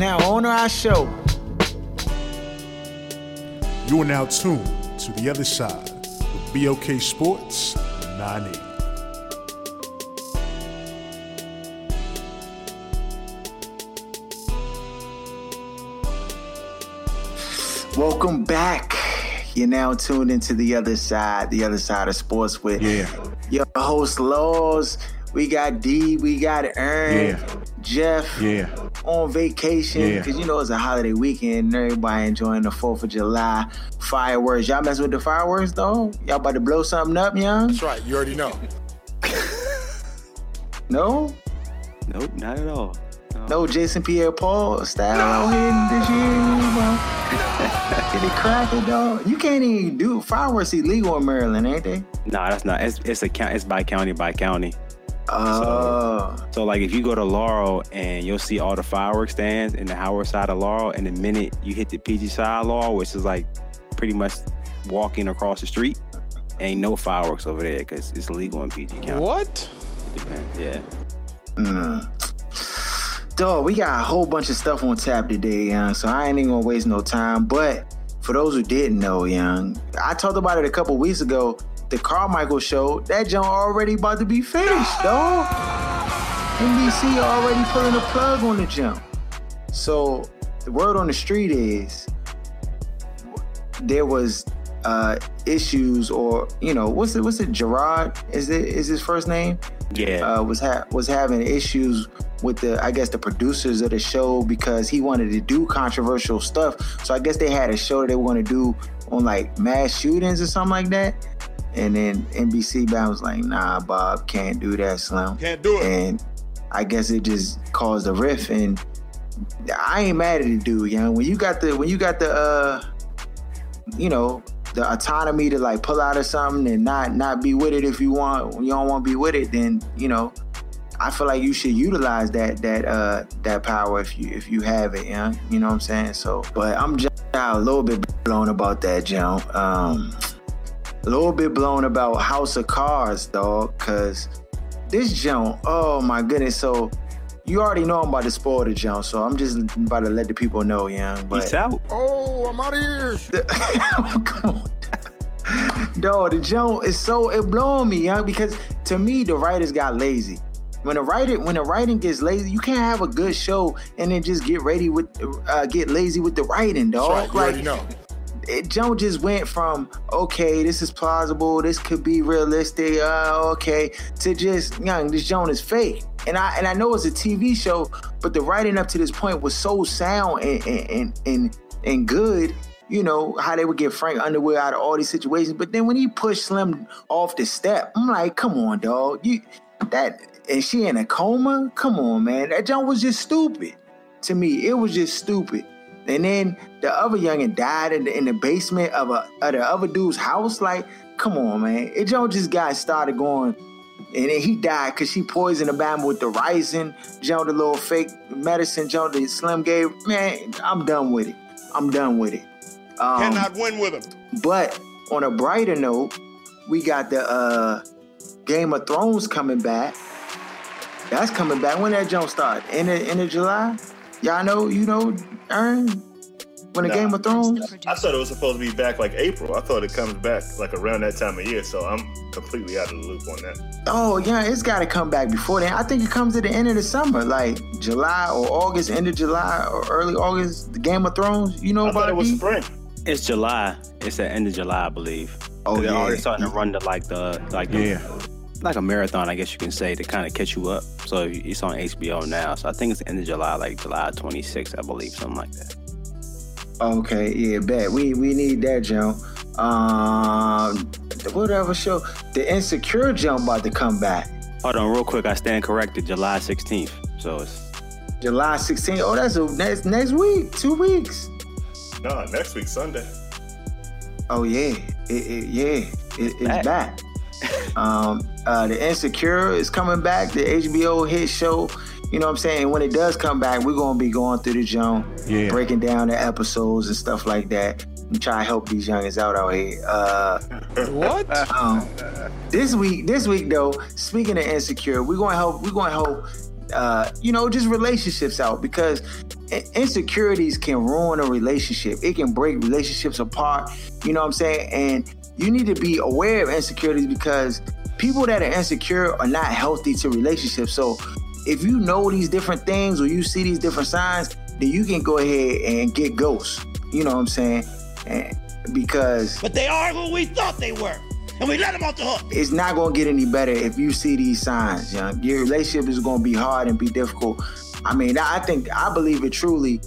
Now, on to our show. You are now tuned to the other side with BOK Sports 980. Welcome back. You're now tuned into the other side, the other side of sports with Yeah. your host Laws. We got D, we got Ern, Yeah. Jeff Yeah. On vacation Yeah. because you know it's a holiday weekend and everybody enjoying the 4th of July fireworks. Y'all mess with the fireworks though? Y'all about to blow something up, young? That's right. You already know. No? Nope, not at all. No Jason Pierre Paul style out here this year, bro. Get it cracking, dog. You can't even do fireworks illegal in Maryland, ain't they? Nah, that's not. It's it's a count. It's by county by county. Oh, So like if you go to Laurel and you'll see all the fireworks stands in the Howard side of Laurel, and the minute you hit the PG side of Laurel, which is like pretty much walking across the street, ain't no fireworks over there because it's illegal in PG County. What? Depends, Yeah. mm. dog. We got a whole bunch of stuff on tap today, young. So I ain't even gonna waste no time. But for those who didn't know, young, I talked about it a couple weeks ago. The Carmichael show, that joint already about to be finished, dog. NBC already pulling a plug on the jump. So the word on the street is there was uh issues or you know what's it what's it Gerard is it is his first name Yeah. uh, was ha- was having issues with the I guess the producers of the show because he wanted to do controversial stuff. So I guess they had a show that they were going to do on like mass shootings or something like that. And then NBC bound was like, "Nah, Bob, can't do that, Slim." Can't do it. And I guess it just caused a rift. And I ain't mad at the dude, young. When you got the when you got the uh, you know, the autonomy to like pull out of something and not not be with it if you want when you don't want to be with it, then you know, I feel like you should utilize that that uh that power if you if you have it, yeah. You know what I'm saying? So, but I'm just a little bit blown about that, Joe. Um, a little bit blown about House of Cards, dog, cause this Joe, oh my goodness. So you already know I'm about to spoil the Joe, so I'm just about to let the people know, yeah. But Peace out. Oh, I'm out of here. Come on. Dog, the joint is so it blowing me, young, because to me the writers got lazy. When the writer when the writing gets lazy, you can't have a good show and then just get ready with uh, get lazy with the writing, That's dog. right. You Like already know. It just went from okay, this is plausible, this could be realistic, uh, okay, to just young, this Joan is fake. And I and I know it's a TV show, but the writing up to this point was so sound and and and and, and good. You know how they would get Frank Underwood out of all these situations, but then when he pushed Slim off the step, I'm like, come on, dog, you that and she in a coma? Come on, man, that Joan was just stupid. To me, it was just stupid. And then the other youngin died in the, in the basement of a of the other dude's house. Like, come on, man. It Joe just got started going, and then he died because she poisoned the Bama with the ricin. Joe, the little fake medicine, Joe, the Slim gave. Man, I'm done with it. I'm done with it. Um, Cannot win with him. but on a brighter note, we got the uh, Game of Thrones coming back. That's coming back. When that jump start? In the end of July? Y'all know, you know, Ern? When the Nah. Game of Thrones? I thought it was supposed to be back like April. I thought it comes back like around that time of year, so I'm completely out of the loop on that. Oh yeah, it's gotta come back before then. I think it comes at the end of the summer, like July or August, end of July or early August. The Game of Thrones, you know I about thought it was D? spring. It's July. It's the end of July, I believe. Oh, they're yeah. already starting to run the like the like the, Yeah. Like a marathon, I guess you can say, to kind of catch you up. So it's on HBO now. So I think it's the end of July, like July 26th, I believe, something like that. Okay, yeah, bet. We we need that jump. Um, whatever show. The Insecure jump about to come back. Hold on, real quick. I stand corrected. July 16th. So it's July 16th. Oh, that's a, next next week. Two weeks. No, next week Sunday. Oh yeah, it, it yeah, it, it's back. Um, uh, the Insecure is coming back. The HBO hit show. You know what I'm saying? When it does come back, we're gonna be going through the joint, Yeah. breaking down the episodes and stuff like that. And try to help these youngins out out here. Uh, What? um, this week, this week though, speaking of insecure, we're gonna help. We're gonna help. Uh, you know, just relationships out because insecurities can ruin a relationship. It can break relationships apart. You know what I'm saying? And you need to be aware of insecurities because people that are insecure are not healthy to relationships. So if you know these different things or you see these different signs, then you can go ahead and get ghosts. You know what I'm saying? And because But they are who we thought they were. And we let them off the hook. it's not gonna get any better if you see these signs. You know? Your relationship is gonna be hard and be difficult. I mean, I think I believe it truly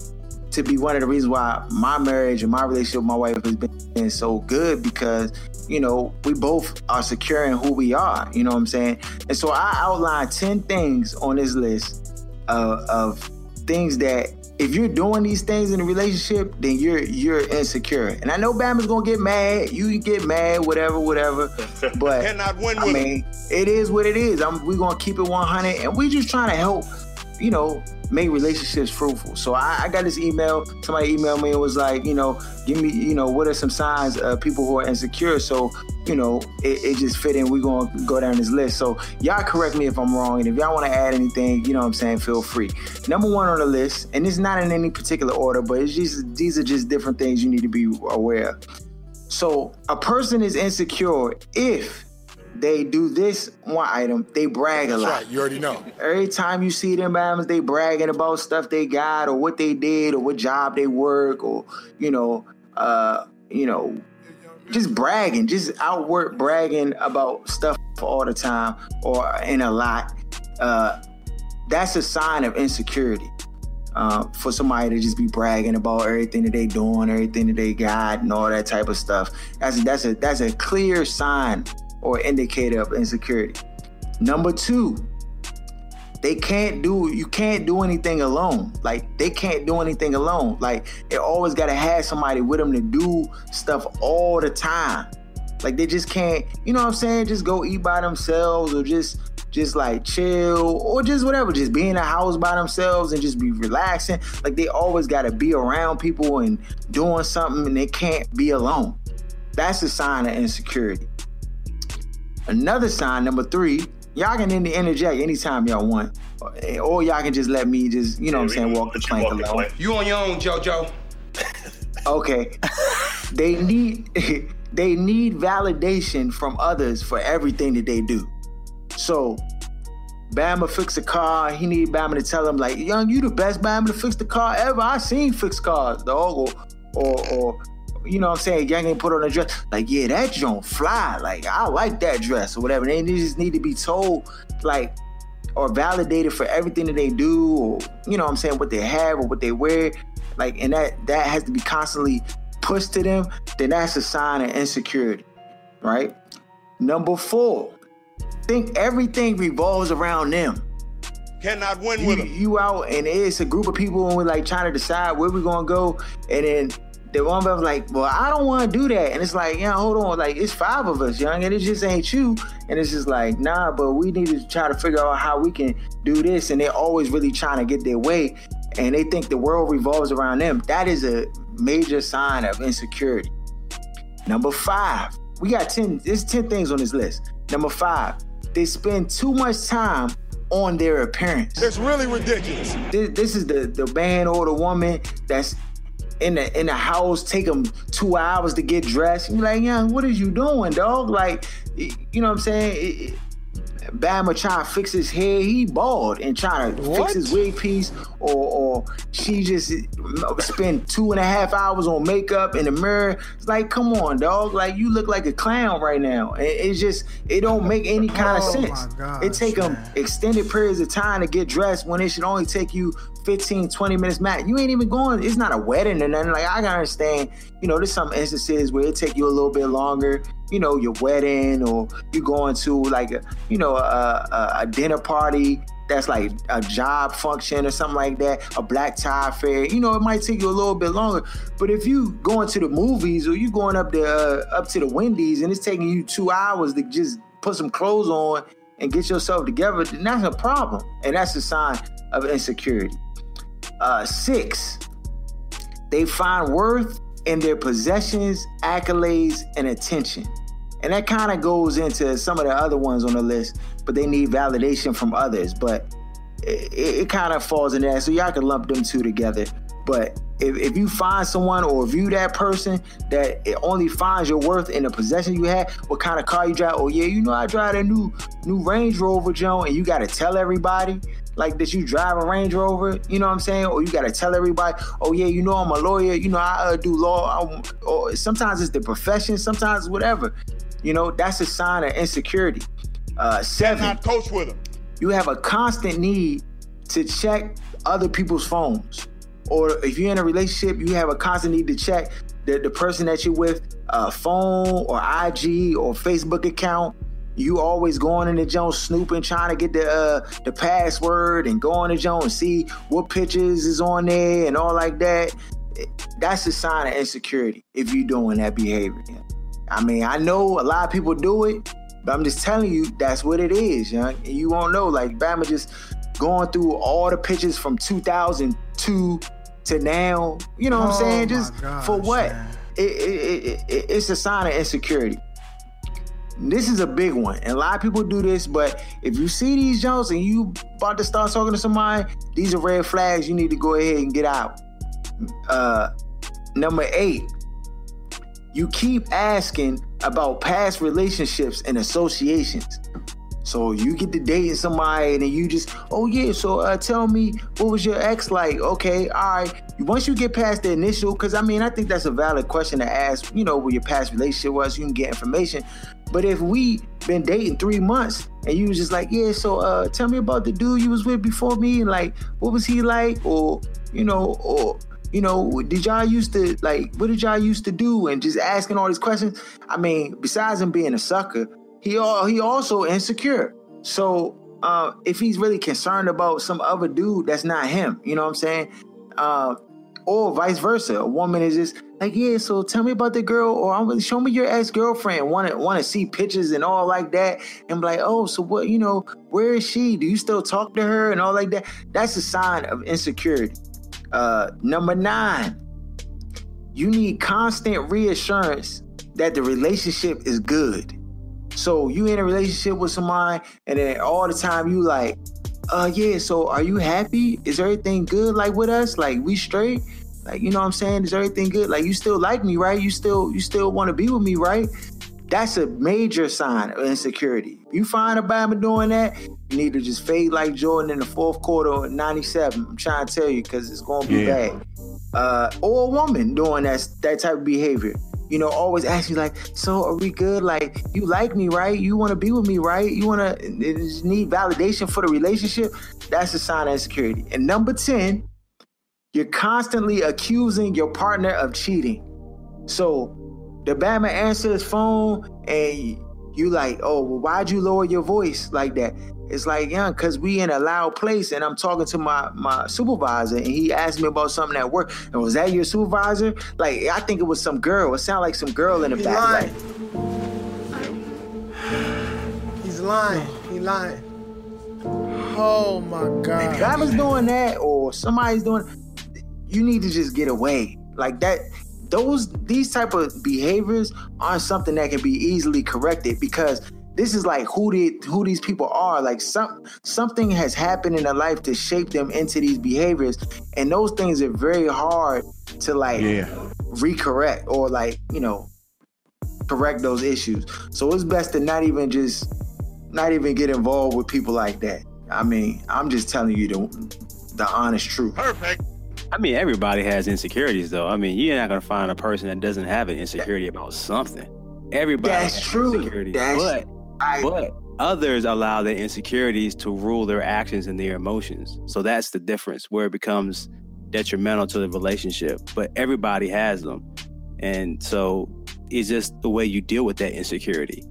to be one of the reasons why my marriage and my relationship with my wife has been so good because you know we both are secure in who we are. You know what I'm saying? And so I outlined ten things on this list of, of things that if you're doing these things in a relationship, then you're you're insecure. And I know Bama's gonna get mad. You get mad, whatever, whatever. But Cannot win I mean, it is what it is. I'm, we're gonna keep it 100, and we're just trying to help, you know, make relationships fruitful. So I, I got this email. Somebody emailed me and was like, you know, give me, you know, what are some signs of people who are insecure? So you know, it, it just fit in. We're gonna go down this list. So y'all correct me if I'm wrong, and if y'all want to add anything, you know, what I'm saying, feel free. Number one on the list, and it's not in any particular order, but it's just these are just different things you need to be aware of. So a person is insecure if they do this one item, they brag a That's lot. right. You already know. Every time you see them bams, they bragging about stuff they got or what they did or what job they work or you know, uh, you know, just bragging, just outward bragging about stuff all the time or in a lot. Uh, that's a sign of insecurity. Uh, for somebody to just be bragging about everything that they doing, everything that they got, and all that type of stuff. That's that's a that's a clear sign or indicator of insecurity. Number two, they can't do you can't do anything alone. Like they can't do anything alone. Like they always gotta have somebody with them to do stuff all the time. Like they just can't, you know what I'm saying? Just go eat by themselves or just just like chill or just whatever, just be in the house by themselves and just be relaxing. Like they always gotta be around people and doing something and they can't be alone. That's a sign of insecurity. Another sign, number three, y'all can in- interject anytime y'all want. Or y'all can just let me just, you know what I'm saying, walk the plank walk alone. plank. You on your own, JoJo. Okay. they need they need validation from others for everything that they do. So Bama fix a car, he need Bama to tell him like, young, you the best Bama to fix the car ever. I seen fix cars, dog. Or or, or you know what I'm saying, young ain't put on a dress. Like, yeah, that joint fly. Like, I like that dress or whatever. They just need to be told, like, or validated for everything that they do, or you know what I'm saying, what they have or what they wear. Like, and that that has to be constantly pushed to them, then that's a sign of insecurity. Right? Number four, think everything revolves around them. Cannot win You, with them. you out and it's a group of people and we're like trying to decide where we're gonna go, and then the one of them like, well, I don't want to do that, and it's like, yeah, hold on, like it's five of us, young, and it just ain't you, and it's just like, nah, but we need to try to figure out how we can do this, and they're always really trying to get their way, and they think the world revolves around them. That is a major sign of insecurity. Number five, we got 10, there's 10 things on this list. Number five, they spend too much time on their appearance. It's really ridiculous. This, this is the, the man or the woman that's in the in the house, take them two hours to get dressed. You like, young, what is you doing, dog? Like, you know what I'm saying? It- it- Bama trying to fix his hair, he bald and trying to What? fix his wig piece, or or she just uh, spend two and a half hours on makeup in the mirror. It's like, come on, dog. Like you look like a clown right now. And it's just it don't make any kind of Oh, sense. gosh, it take them extended periods of time to get dressed when it should only take you 15, 20 minutes max. You ain't even going, it's not a wedding or nothing. Like I can understand, you know, there's some instances where it take you a little bit longer, you know, your wedding or you're going to like a, you know, a, a, a dinner party. that's like a job function or something like that, a black tie affair, you know, it might take you a little bit longer. But if you going to the movies or you going up the uh, up to the Wendy's and it's taking you two hours to just put some clothes on and get yourself together, then that's a problem, and that's a sign of insecurity. Uh, six, they find worth in their possessions, accolades, and attention. And that kind of goes into some of the other ones on the list, but they need validation from others. But it, it kind of falls in there. So y'all can lump them two together. But if, if you find someone or view that person that it only finds your worth in the possession you have, what kind of car you drive, oh yeah, you know I drive a new new Range Rover, Joe, and you gotta tell everybody like that you drive a Range Rover, you know what I'm saying? Or you gotta tell everybody, oh yeah, you know I'm a lawyer, you know I uh, do law. I, or sometimes it's the profession, sometimes whatever. You know that's a sign of insecurity. Uh, seven, Cannot coach with him. you have a constant need to check other people's phones. Or if you're in a relationship, you have a constant need to check the, the person that you're with, uh, phone or IG or Facebook account. You always going in the Jones snooping, trying to get the uh, the password and going to Jones and see what pictures is on there and all like that. That's a sign of insecurity if you're doing that behavior. I mean, I know a lot of people do it, but I'm just telling you that's what it is, young. And you won't know. Like Bama just going through all the pictures from 2002 to now. You know what I'm Oh saying? Just gosh, for what? It, it, it, it's a sign of insecurity. This is a big one, and a lot of people do this. But if you see these Jones and you about to start talking to somebody, these are red flags. You need to go ahead and get out. Uh, number eight, you keep asking about past relationships and associations. So you get to dating somebody and then you just, oh yeah, so uh, tell me what was your ex like? Okay, all right. Once you get past the initial, because I mean, I think that's a valid question to ask. You know, what your past relationship was, you can get information. But if we been dating three months and you was just like, yeah, so uh, tell me about the dude you was with before me and like, what was he like? Or you know, or you know, did y'all used to like what did y'all used to do? And just asking all these questions. I mean, besides him being a sucker, he al- he also insecure. So uh, if he's really concerned about some other dude that's not him, you know what I'm saying? Uh, or vice versa. A woman is just like, yeah, so tell me about the girl, or I'm really show me your ex girlfriend. Want to want to see pictures and all like that, and be like, oh, so what? You know, where is she? Do you still talk to her and all like that? That's a sign of insecurity. Uh, number nine, you need constant reassurance that the relationship is good. So you in a relationship with somebody, and then all the time you like, uh, yeah. So are you happy? Is everything good? Like with us? Like we straight? Like you know what I'm saying? Is everything good? Like you still like me, right? You still you still want to be with me, right? That's a major sign of insecurity. You find a Bama doing that, you need to just fade like Jordan in the fourth quarter in '97. I'm trying to tell you because it's gonna be Yeah. bad. Uh, or a woman doing that that type of behavior. You know, always asking like, "So are we good? Like, you like me, right? You want to be with me, right? You want to need validation for the relationship." That's a sign of insecurity. And number ten, you're constantly accusing your partner of cheating. So the Batman answers his phone and you like, oh, well, why'd you lower your voice like that? It's like, yeah, because we in a loud place and I'm talking to my my supervisor and he asked me about something at work. And was that your supervisor? Like, I think it was some girl. It sounded like some girl in the He back. lying. Like, He's lying. He lying. Oh my god. Batman's doing that or somebody's doing you need to just get away. Like that those these type of behaviors aren't something that can be easily corrected because this is like who did who these people are like some something has happened in their life to shape them into these behaviors and those things are very hard to like Yeah. recorrect or like you know correct those issues so it's best to not even just not even get involved with people like that i mean i'm just telling you the the honest truth Perfect. I mean, everybody has insecurities, though. I mean, you're not gonna find a person that doesn't have an insecurity about something. Everybody That's has true. insecurities, That's- but I, but others allow their insecurities to rule their actions and their emotions. So that's the difference where it becomes detrimental to the relationship. But everybody has them, and so it's just the way you deal with that insecurity.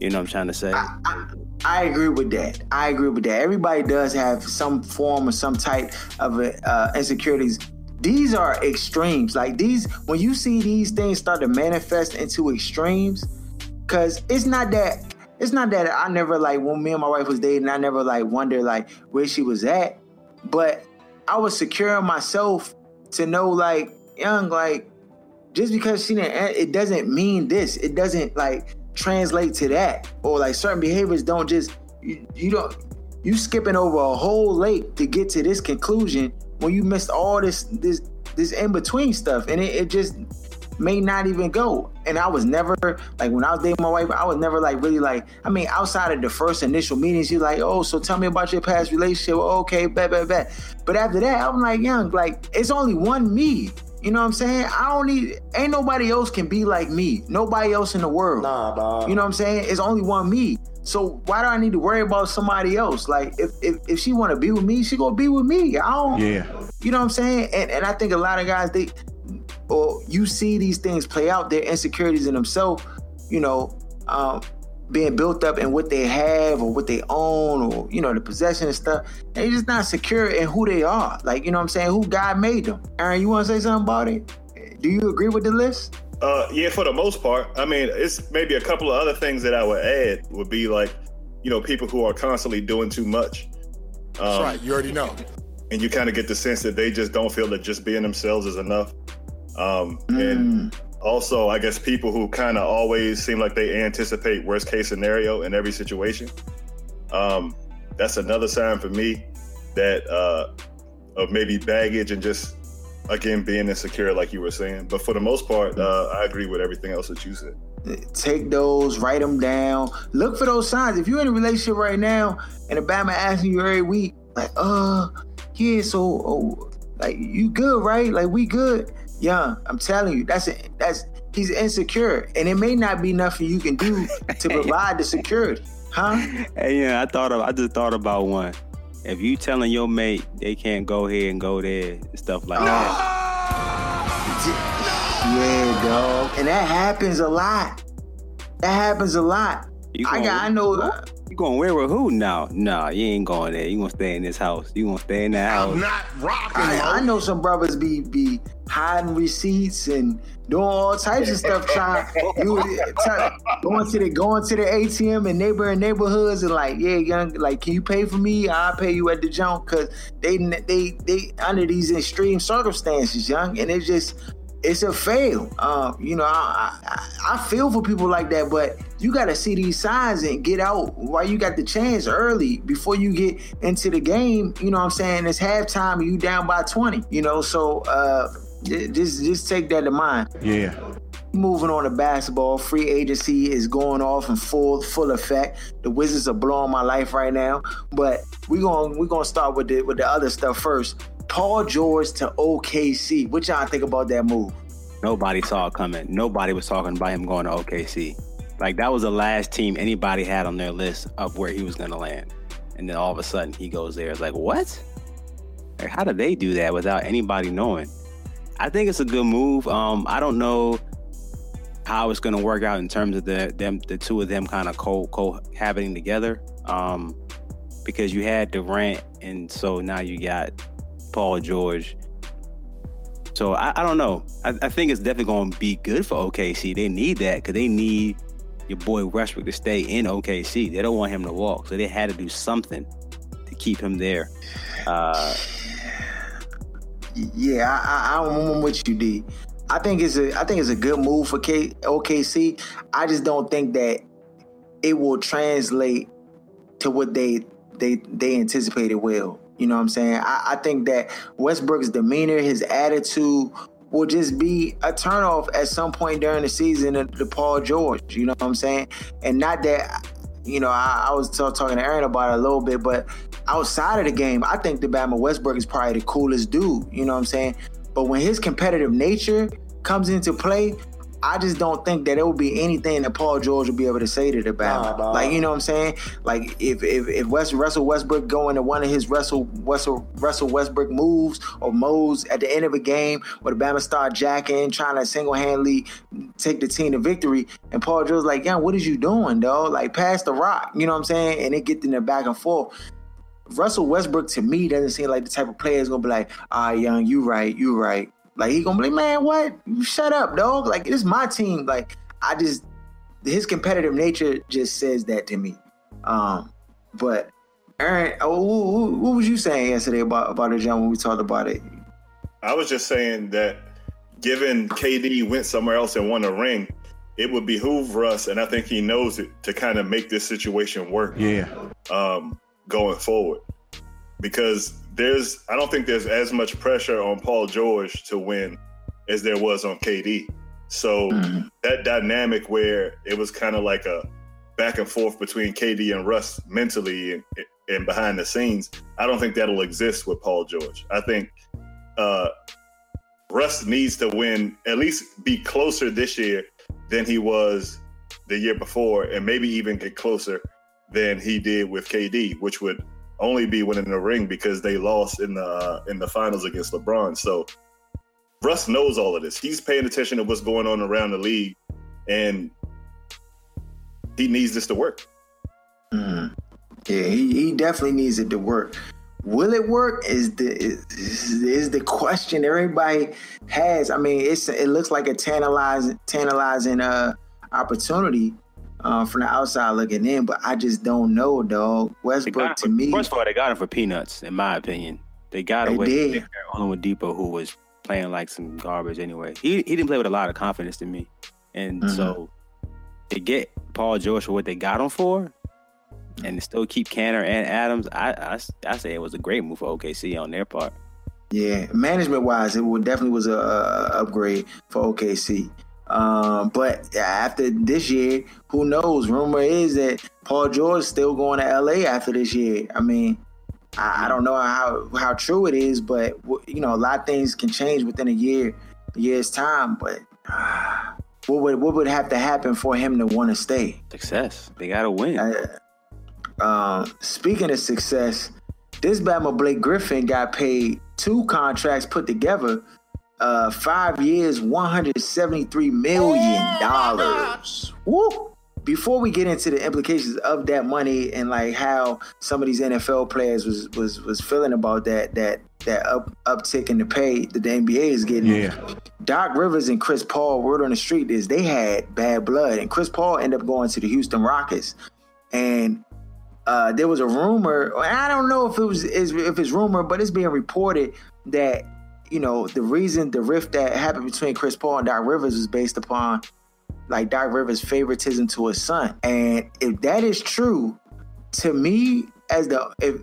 You know what I'm trying to say? I, I, I agree with that. I agree with that. Everybody does have some form or some type of uh, insecurities. These are extremes. Like these, when you see these things start to manifest into extremes, because it's not that. It's not that I never like when me and my wife was dating. I never like wonder like where she was at, but I was securing myself to know like young like just because she didn't, it doesn't mean this. It doesn't like translate to that. Or like certain behaviors don't just you, you don't you skipping over a whole lake to get to this conclusion when you missed all this this this in between stuff, and it, it just may not even go. And I was never like when I was dating my wife, I was never like really like. I mean, outside of the first initial meetings, you like, oh, so tell me about your past relationship. Oh, okay, bet, bet, bet. But after that, I'm like, young, like it's only one me. You know what I'm saying? I don't need ain't nobody else can be like me. Nobody else in the world. Nah, dog. You know what I'm saying? It's only one me. So why do I need to worry about somebody else? Like if if, if she want to be with me, she gonna be with me. I don't. Yeah. You know what I'm saying? And and I think a lot of guys they or you see these things play out their insecurities in themselves. You know, um, being built up in what they have or what they own or you know the possession and stuff they're just not secure in who they are. Like you know what i'm saying? Who god made them. Aaron you want to say something about it? Do you agree with the list? Uh yeah for the most part. I mean it's maybe a couple of other things that i would add would be like you know people who are constantly doing too much. Um, that's right. You already know. and you kind of get the sense that they just don't feel that just being themselves is enough um mm. and also i guess people who kind of always seem like they anticipate worst case scenario in every situation. Um, that's another sign for me that uh, of maybe baggage and just again being insecure like you were saying. But for the most part uh, i agree with everything else that you said. Take those write them down. Look for those signs. If you're in a relationship right now and a bama asking you every week like uh yeah so oh, like you good right? Like we good young. I'm telling you, that's a, that's he's insecure, and it may not be nothing you can do to provide the security, huh? Hey, yeah, I thought of, I just thought about one. If you telling your mate they can't go here and go there and stuff like that. Yeah, dog, and that happens a lot. That happens a lot. I got, I know. What? You going where with who now? Nah, you ain't going there. You gonna stay in this house. You gonna stay in that house. I'm not rocking. I, I, know some brothers be be hiding receipts and doing all types of stuff. Trying you going to the going to the ATM in neighboring neighborhoods and like, yeah, young, like, can you pay for me? I'll pay you at the junk because they they they under these extreme circumstances, young, and it's just it's a fail. Um, you know, I, I, I feel for people like that, but you got to see these signs and get out while you got the chance early before you get into the game. You know what I'm saying? It's halftime you down by 20. You know, so uh, just just take that to mind. Yeah. Moving on to basketball, free agency is going off in full full effect. The Wizards are blowing my life right now, but we're gonna we're gonna start with the with the other stuff first. Paul George to OKC. What y'all think about that move? Nobody saw it coming. Nobody was talking about him going to OKC. Like that was the last team anybody had on their list of where he was going to land. And then all of a sudden he goes there. It's like, what? Like, how did they do that without anybody knowing? I think it's a good move. Um, I don't know how it's going to work out in terms of the them the two of them kind of co cohabiting together. Um, because you had Durant, and so now you got Paul George. So I, I don't know. I, I, think it's definitely going to be good for OKC. They need that because they need your boy Westbrook to stay in OKC. They don't want him to walk, so they had to do something to keep him there. Uh, yeah, I, I, I'm with you, D. I think it's a I think it's a good move for K, OKC. I just don't think that it will translate to what they they they anticipated will. You know what I'm saying? I, I think that Westbrook's demeanor, his attitude will just be a turnoff at some point during the season to, Paul George. You know what I'm saying? And not that, you know, I, I was t- talking to Aaron about it a little bit, but outside of the game, I think the Bama Westbrook is probably the coolest dude. You know what I'm saying? But when his competitive nature comes into play, I just don't think that it would be anything that Paul George would be able to say to the Bama. Nah, like you know what I'm saying? Like if if, if West, Russell Westbrook go into one of his Russell Russell Russell Westbrook moves or moves at the end of a game where the Bama start jacking, trying to single handedly take the team to victory, and Paul George's like, yeah, what is you doing, dog? Like pass the rock, you know what I'm saying? And it get in the back and forth. Russell Westbrook to me doesn't seem like the type of player is gonna be like, ah, young, you right, you right. Like he gonna be like, man, what? You Shut up, dog. Like it's my team. Like I just his competitive nature just says that to me. Um, but Aaron, oh, what was you saying yesterday about about the John, when we talked about it? I was just saying that given KD went somewhere else and won a ring, it would behoove Russ, and I think he knows it, to kind of make this situation work. Yeah. Um, going forward, because there's I don't think there's as much pressure on Paul George to win as there was on KD. So mm-hmm. that dynamic where it was kind of like a back and forth between KD and Russ mentally and, and behind the scenes, I don't think that'll exist with Paul George. I think uh, Russ needs to win, at least be closer this year than he was the year before, and maybe even get closer than he did with KD, which would only be winning the ring because they lost in the uh, in the finals against LeBron. So Russ knows all of this. He's paying attention to what's going on around the league, and he needs this to work. Mm. Yeah, he, he definitely needs it to work. Will it work? Is the is, is the question everybody has. I mean, it's it looks like a tantalizing tantalizing uh opportunity uh, from the outside looking in, but I just don't know, dog. Westbrook to me. First of all, they got him for peanuts, in my opinion. They got him with Oladipo, who was playing like some garbage anyway. He he didn't play with a lot of confidence to me, and mm-hmm. so to get Paul George for what they got him for, and to still keep Kanter and Adams, I, I I say it was a great move for OKC on their part. Yeah, management wise, it definitely was a, a upgrade for OKC. Um, but after this year, who knows? Rumor is that Paul George is still going to LA after this year. I mean, I, I, don't know how how true it is, but you know, a lot of things can change within a year, a year's time. But uh, what would what would have to happen for him to want to stay? Success. They got to win. Uh, um, speaking of success, this Bama Blake Griffin got paid two contracts put together uh, five years, one hundred seventy-three million dollars. Woo! Before we get into the implications of that money and like how some of these NFL players was was was feeling about that that that up uptick in the pay that the NBA is getting. Yeah. Doc Rivers and Chris Paul, word on the street is they had bad blood, and Chris Paul ended up going to the Houston Rockets, and uh, there was a rumor. I don't know if it was if it's rumor, but it's being reported that you know, the reason the rift that happened between Chris Paul and Doc Rivers was based upon like Doc Rivers' favoritism to his son. And if that is true, to me, as the if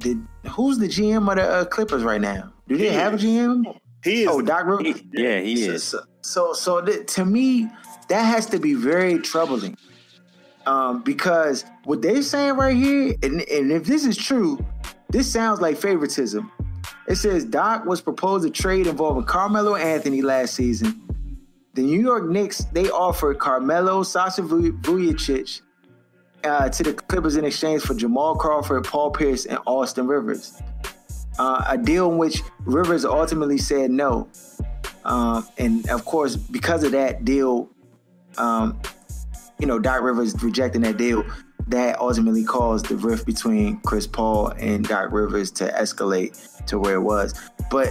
the who's the GM of the uh, Clippers right now? Do they he have a GM? He is. Oh, Doc Rivers. He, yeah, he so, is. So, so, so th- to me, that has to be very troubling. Um, because what they're saying right here, and, and if this is true, this sounds like favoritism. It says Doc was proposed a trade involving Carmelo Anthony last season. The New York Knicks they offered Carmelo, Sasha Vujacic uh, to the Clippers in exchange for Jamal Crawford, Paul Pierce, and Austin Rivers. Uh, a deal in which Rivers ultimately said no. Um, and of course, because of that deal, um, you know, Doc Rivers rejecting that deal, that ultimately caused the rift between Chris Paul and Doc Rivers to escalate to where it was. But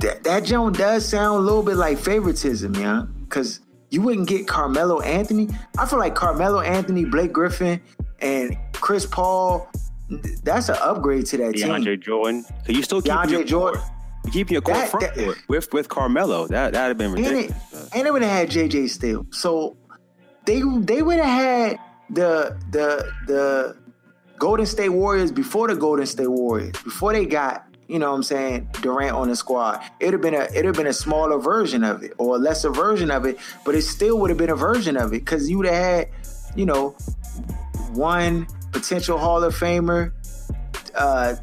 that, that Joan does sound a little bit like favoritism, yeah, because you wouldn't get Carmelo Anthony. I feel like Carmelo Anthony, Blake Griffin, and Chris Paul. That's an upgrade to that DeAndre team. DeAndre Jordan. So you still keep DeAndre your Jordan. You keep your core that, front that, with with Carmelo. That that'd have been ridiculous. And, it, and they would have had JJ still. So they they would have had the the the Golden State Warriors before the Golden State Warriors, before they got, you know what I'm saying, Durant on the squad. It'd have been a it'd have been a smaller version of it or a lesser version of it, but it still would have been a version of it because you would have had, you know, one potential Hall of Famer, uh,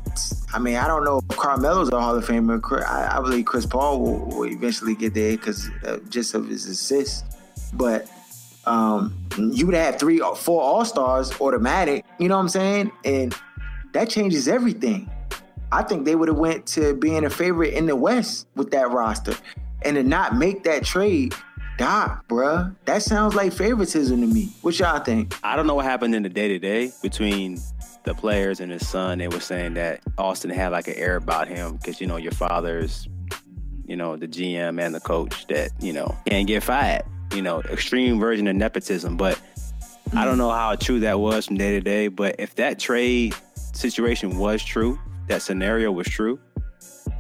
I mean, I don't know if Carmelo's a Hall of Famer. I, I believe Chris Paul will, will eventually get there because uh, just of his assists. But um, you would have three or four All Stars automatic. You know what I'm saying? And that changes everything. I think they would have went to being a favorite in the West with that roster, and to not make that trade. Doc, bruh, that sounds like favoritism to me. What y'all think? I don't know what happened in the day to day between the players and his son. They were saying that Austin had like an air about him because you know your father's, you know, the GM and the coach that you know can't get fired you know, extreme version of nepotism. But mm-hmm. I don't know how true that was from day to day. But if that trade situation was true, that scenario was true,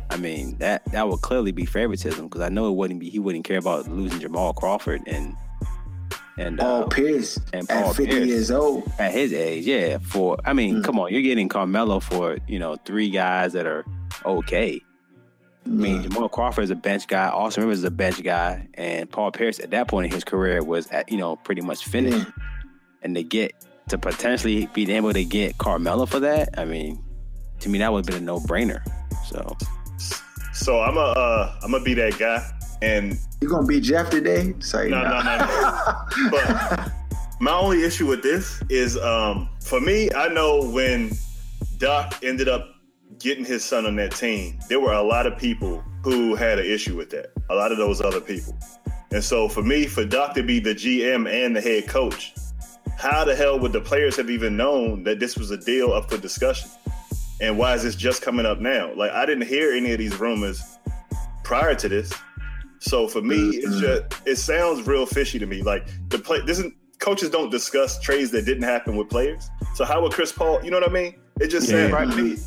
I mean that that would clearly be favoritism because I know it wouldn't be. He wouldn't care about losing Jamal Crawford and and Paul uh, Pierce and Paul at 50 Pierce, years old at his age. Yeah, for I mean, mm-hmm. come on, you're getting Carmelo for you know three guys that are okay. I mean, Jamal Crawford is a bench guy. Austin Rivers is a bench guy, and Paul Pierce at that point in his career was at you know pretty much finished. And to get to potentially be able to get Carmelo for that, I mean, to me that would have been a no brainer. So, so I'm a uh, I'm gonna be that guy, and you're gonna be Jeff today. Sorry, no, no, no, no. but my only issue with this is, um, for me, I know when Doc ended up getting his son on that team, there were a lot of people who had an issue with that. A lot of those other people. And so for me, for Doc to be the GM and the head coach, how the hell would the players have even known that this was a deal up for discussion? And why is this just coming up now? Like I didn't hear any of these rumors prior to this. So for me, it's mm-hmm. just it sounds real fishy to me. Like the play this isn't coaches don't discuss trades that didn't happen with players. So how would Chris Paul, you know what I mean? It just yeah. sounds right to me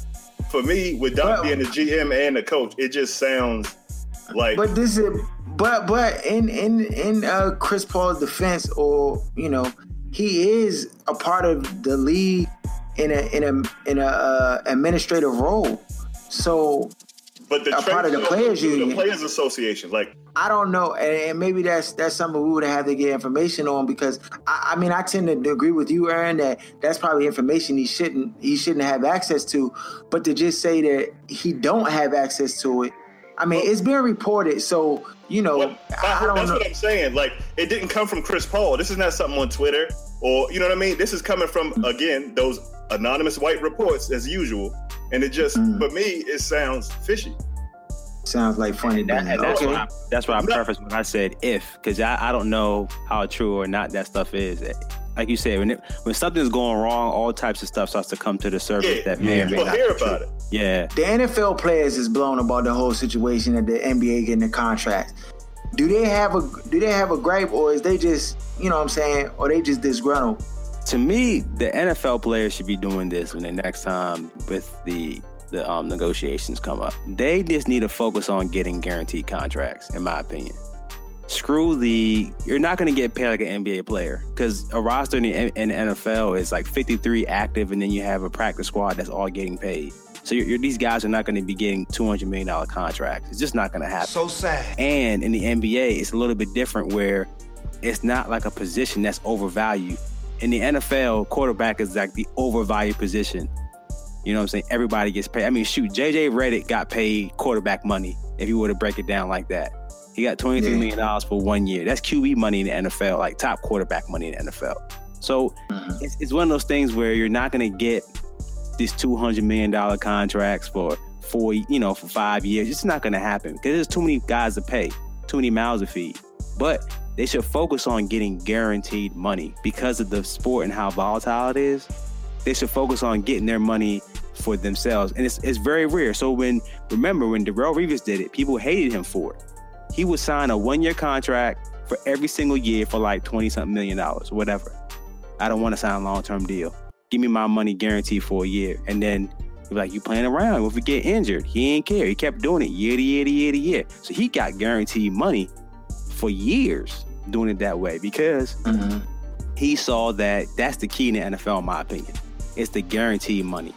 for me, with Doc being the GM and the coach, it just sounds like. But this is, but but in in in uh, Chris Paul's defense, or you know, he is a part of the league in a in a in a uh, administrative role. So but the a part of the players union, the players association, like I don't know, and, maybe that's that's something we would have to get information on because I, I, mean I tend to agree with you, Aaron, that that's probably information he shouldn't he shouldn't have access to. But to just say that he don't have access to it, I mean it's been reported, so you know well, I don't that's know. what I'm saying. Like it didn't come from Chris Paul. This is not something on Twitter or you know what I mean. This is coming from again those anonymous white reports as usual and it just mm. for me it sounds fishy. Sounds like funny. That, and that's, why I, that's why I preface when I said if, because I, I don't know how true or not that stuff is. Like you said, when it, when something's going wrong, all types of stuff starts to come to the surface yeah, that may or may not hear about it. Yeah, the NFL players is blown about the whole situation of the NBA getting the contract. Do they have a do they have a gripe or is they just you know what I'm saying or they just disgruntled? to me, the NFL players should be doing this when the next time with the the um, negotiations come up. They just need to focus on getting guaranteed contracts, in my opinion. Screw the. You're not going to get paid like an NBA player because a roster in the, in the, NFL is like 53 active, and then you have a practice squad that's all getting paid. So you're, you're, these guys are not going to be getting 200 million dollar contracts. It's just not going to happen. So sad. And in the NBA, it's a little bit different where it's not like a position that's overvalued in the NFL, quarterback is like the overvalued position. You know what I'm saying? Everybody gets paid. I mean, shoot, JJ Redick got paid quarterback money if you were to break it down like that. He got 23 yeah. million dollars for one year. That's QB money in the NFL, like top quarterback money in the NFL. So mm-hmm. it's, it's one of those things where you're not going to get these $200 million contracts for four, you know, for five years. It's not going to happen because there's too many guys to pay, too many mouths to feed. But they should focus on getting guaranteed money because of the sport and how volatile it is. They should focus on getting their money for themselves. And it's, it's very rare. So when, remember when Darrelle Revis did it, people hated him for it. He would sign a one year contract for every single year for like 20 something million dollars, whatever. I don't want to sign a long term deal. Give me my money guaranteed for a year. And then he like, you playing around. If we get injured, he ain't care. He kept doing it year to year to year to year. So he got guaranteed money for years doing it that way because mm-hmm. he saw that that's the key in the NFL, in my opinion. It's the guaranteed money.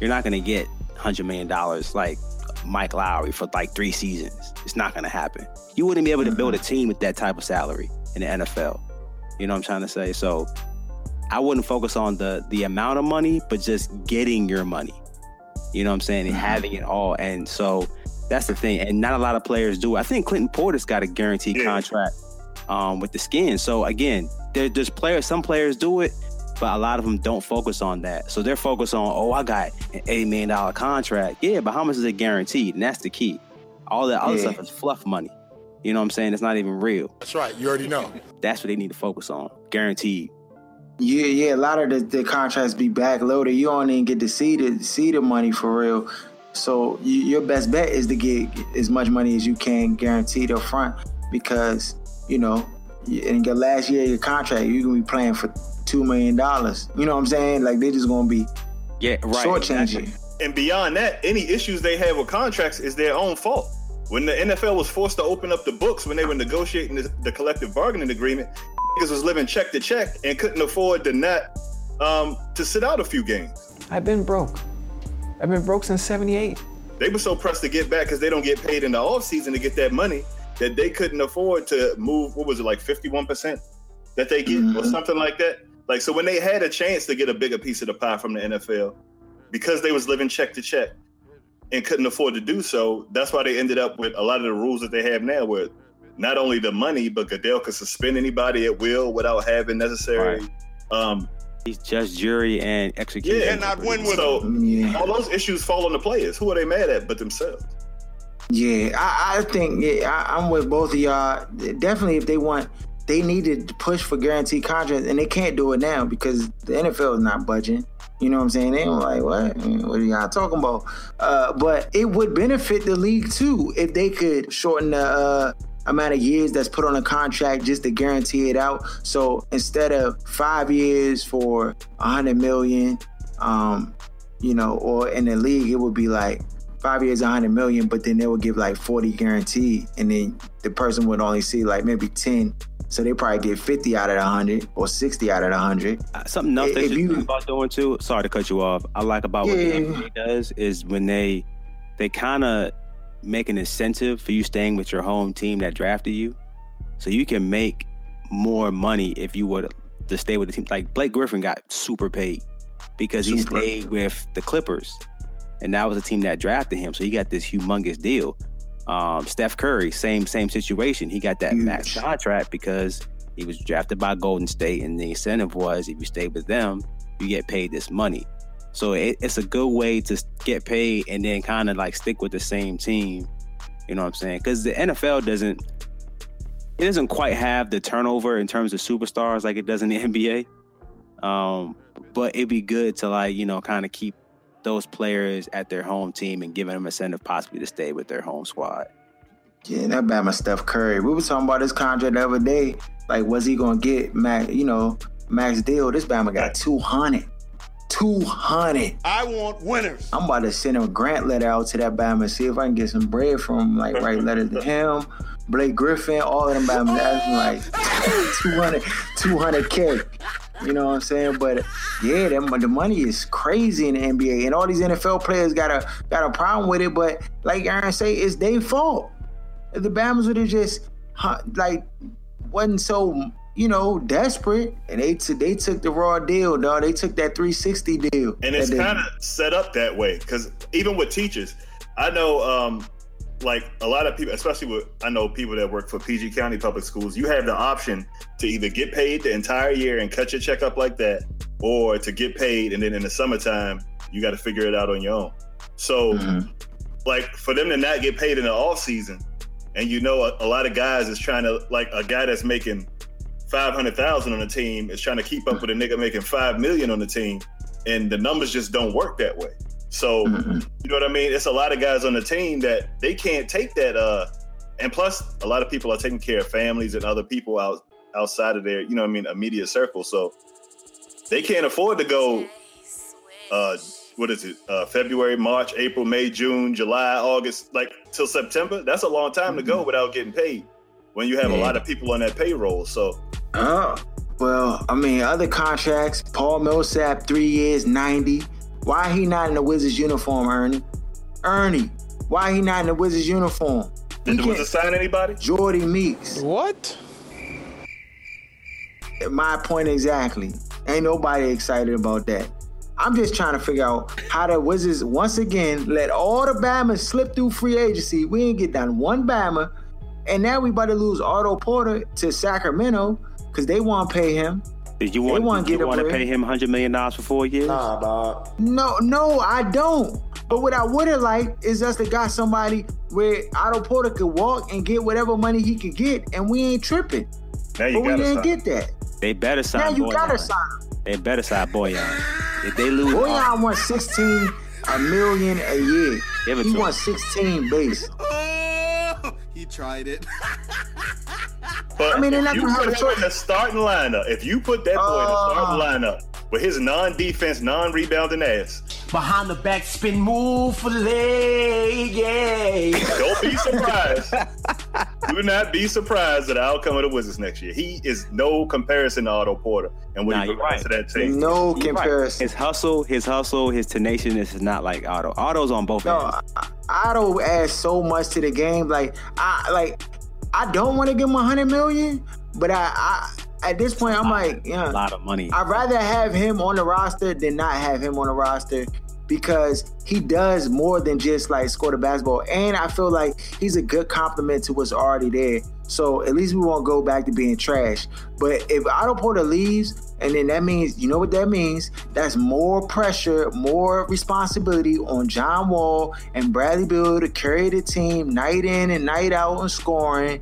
You're not going to get $100 million like Mike Lowry for like three seasons. It's not going to happen. You wouldn't be able to build a mm-hmm. team with that type of salary in the NFL. You know what I'm trying to say? So I wouldn't focus on the the amount of money, but just getting your money. You know what I'm saying? And having it all. And so that's the thing. And not a lot of players do. I think Clinton Portis got a guaranteed yeah. contract um, with the skin. So again, there, there's players, some players do it, but a lot of them don't focus on that. So they're focused on, oh, I got an $80 million contract. Yeah, but how much is it guaranteed? And that's the key. All that other yeah. stuff is fluff money. You know what I'm saying? It's not even real. That's right. You already know. That's what they need to focus on. Guaranteed. Yeah, yeah. A lot of the, the contracts be backloaded. You don't even get to see the see the money for real. So you, your best bet is to get as much money as you can guaranteed up front because you know in your last year of your contract you're gonna be playing for two million dollars. You know what I'm saying? Like they're just gonna be yeah right shortchanging. Exactly. And beyond that, any issues they have with contracts is their own fault. When the NFL was forced to open up the books when they were negotiating the, the collective bargaining agreement, niggas was living check to check and couldn't afford the net um, to sit out a few games. I've been broke. I've been broke since 78. They were so pressed to get back because they don't get paid in the off season to get that money that they couldn't afford to move, what was it, like 51% that they get mm-hmm. or something like that? Like, so when they had a chance to get a bigger piece of the pie from the NFL, because they was living check to check and couldn't afford to do so, that's why they ended up with a lot of the rules that they have now where not only the money, but Goodell could suspend anybody at will without having necessary right. um, He's just jury and execution. Yeah, and not win with so yeah. all those issues fall on the players. Who are they mad at but themselves? Yeah, I, I think yeah, I, I'm with both of y'all. Definitely, if they want, they needed to push for guaranteed contracts, and they can't do it now because the NFL is not budging. You know what I'm saying? They were like, what? What are y'all talking about? Uh, but it would benefit the league too if they could shorten the uh, amount of years that's put on a contract just to guarantee it out. So instead of five years for a hundred million, um, you know, or in the league, it would be like five years, a hundred million, but then they would give like 40 guaranteed. And then the person would only see like maybe 10. So they probably get 50 out of the 100 or 60 out of the 100. Uh, something else that you think about doing too, sorry to cut you off. I like about yeah. what the NBA does is when they, they kind of make an incentive for you staying with your home team that drafted you. So you can make more money if you were to stay with the team. Like Blake Griffin got super paid because he stayed with the Clippers. And that was a team that drafted him. So he got this humongous deal. Um, Steph Curry, same same situation. He got that Huge. max contract because he was drafted by Golden State, and the incentive was if you stay with them, you get paid this money. So it, it's a good way to get paid and then kind of like stick with the same team. You know what I'm saying? Because the NFL doesn't it doesn't quite have the turnover in terms of superstars like it does in the NBA. Um, but it'd be good to like you know kind of keep those players at their home team and giving them incentive possibly to stay with their home squad. Yeah, that bad my Steph Curry. We were talking about this contract the other day. Like, was he gonna get max? You know, max deal? This Bama got two hundred. 200. I want winners. I'm about to send him a grant letter out to that Bama and see if I can get some bread from him. Like, write letters to him, Blake Griffin, all of them Bama. That's like 200, 200K. You know what I'm saying? But yeah, them, the money is crazy in the NBA, and all these NFL players got a got a problem with it. But like Aaron say, it's their fault. If the Bama's would have just like wasn't so you know, desperate, and they t- they took the raw deal, dog. They took that 360 deal, and it's kind of set up that way because even with teachers, I know, um, like a lot of people, especially with I know people that work for PG County Public Schools, you have the option to either get paid the entire year and cut your check up like that, or to get paid and then in the summertime you got to figure it out on your own. So, mm-hmm. like for them to not get paid in the off season, and you know a, a lot of guys is trying to like a guy that's making five hundred thousand on the team is trying to keep up with a nigga making five million on the team, and the numbers just don't work that way. So mm-hmm. you know what I mean? It's a lot of guys on the team that they can't take that. Uh, and plus, a lot of people are taking care of families and other people out outside of their, you know, what I mean, immediate circle. So they can't afford to go. Uh, what is it? Uh, February, March, April, May, June, July, August, like till September. That's a long time mm-hmm. to go without getting paid when you have a lot of people on that payroll. So Oh, well, I mean, other contracts. Paul Millsap, three years, ninety. Why he not in the Wizards uniform, Ernie? Ernie, why he not in the Wizards uniform? Did the Wizards sign anybody? Jodie Meeks. What? My point exactly. Ain't nobody excited about that. I'm just trying to figure out how the Wizards once again let all the Bama slip through free agency. We ain't get done one Bama, and now we about to lose Otto Porter to Sacramento because they want to pay him. Did you want, wanna did you want to pay him hundred million dollars for four years? Nah, dog. No, no, I don't. But what I would have liked is us to got somebody where Otto Porter could walk and get whatever money he could get, and we ain't tripping. Now you But we didn't sign. get that. They better sign Now you Bojan. gotta sign. They better sign Bojan. If they lose, Bojan wants 16 a million a year. Give it He to him. wants 16 base. He tried it. But I mean, they're if you put a him in the starting lineup, if you put that boy in the Uh. starting lineup with his non-defense, non-rebounding ass, Behind the back spin move for the leg, yeah. don't be surprised. Do not be surprised at the outcome of the Wizards next year. He is no comparison to Otto Porter and what Nah, he you're provides right. to that team. No You're right. comparison. His hustle, his hustle, his tenaciousness is not like Otto. Otto's on both No, ends. I- Otto adds so much to the game. Like I like, I don't want to give him a 100 million, but I, I at this point I'm like, yeah, A lot of money. I'd rather have him on the roster than not have him on the roster because he does more than just like score the basketball. And I feel like he's a good compliment to what's already there. So at least we won't go back to being trash. But if Otto Porter leaves, and then that means, you know what that means? That's more pressure, more responsibility on John Wall and Bradley Beal to carry the team night in and night out and scoring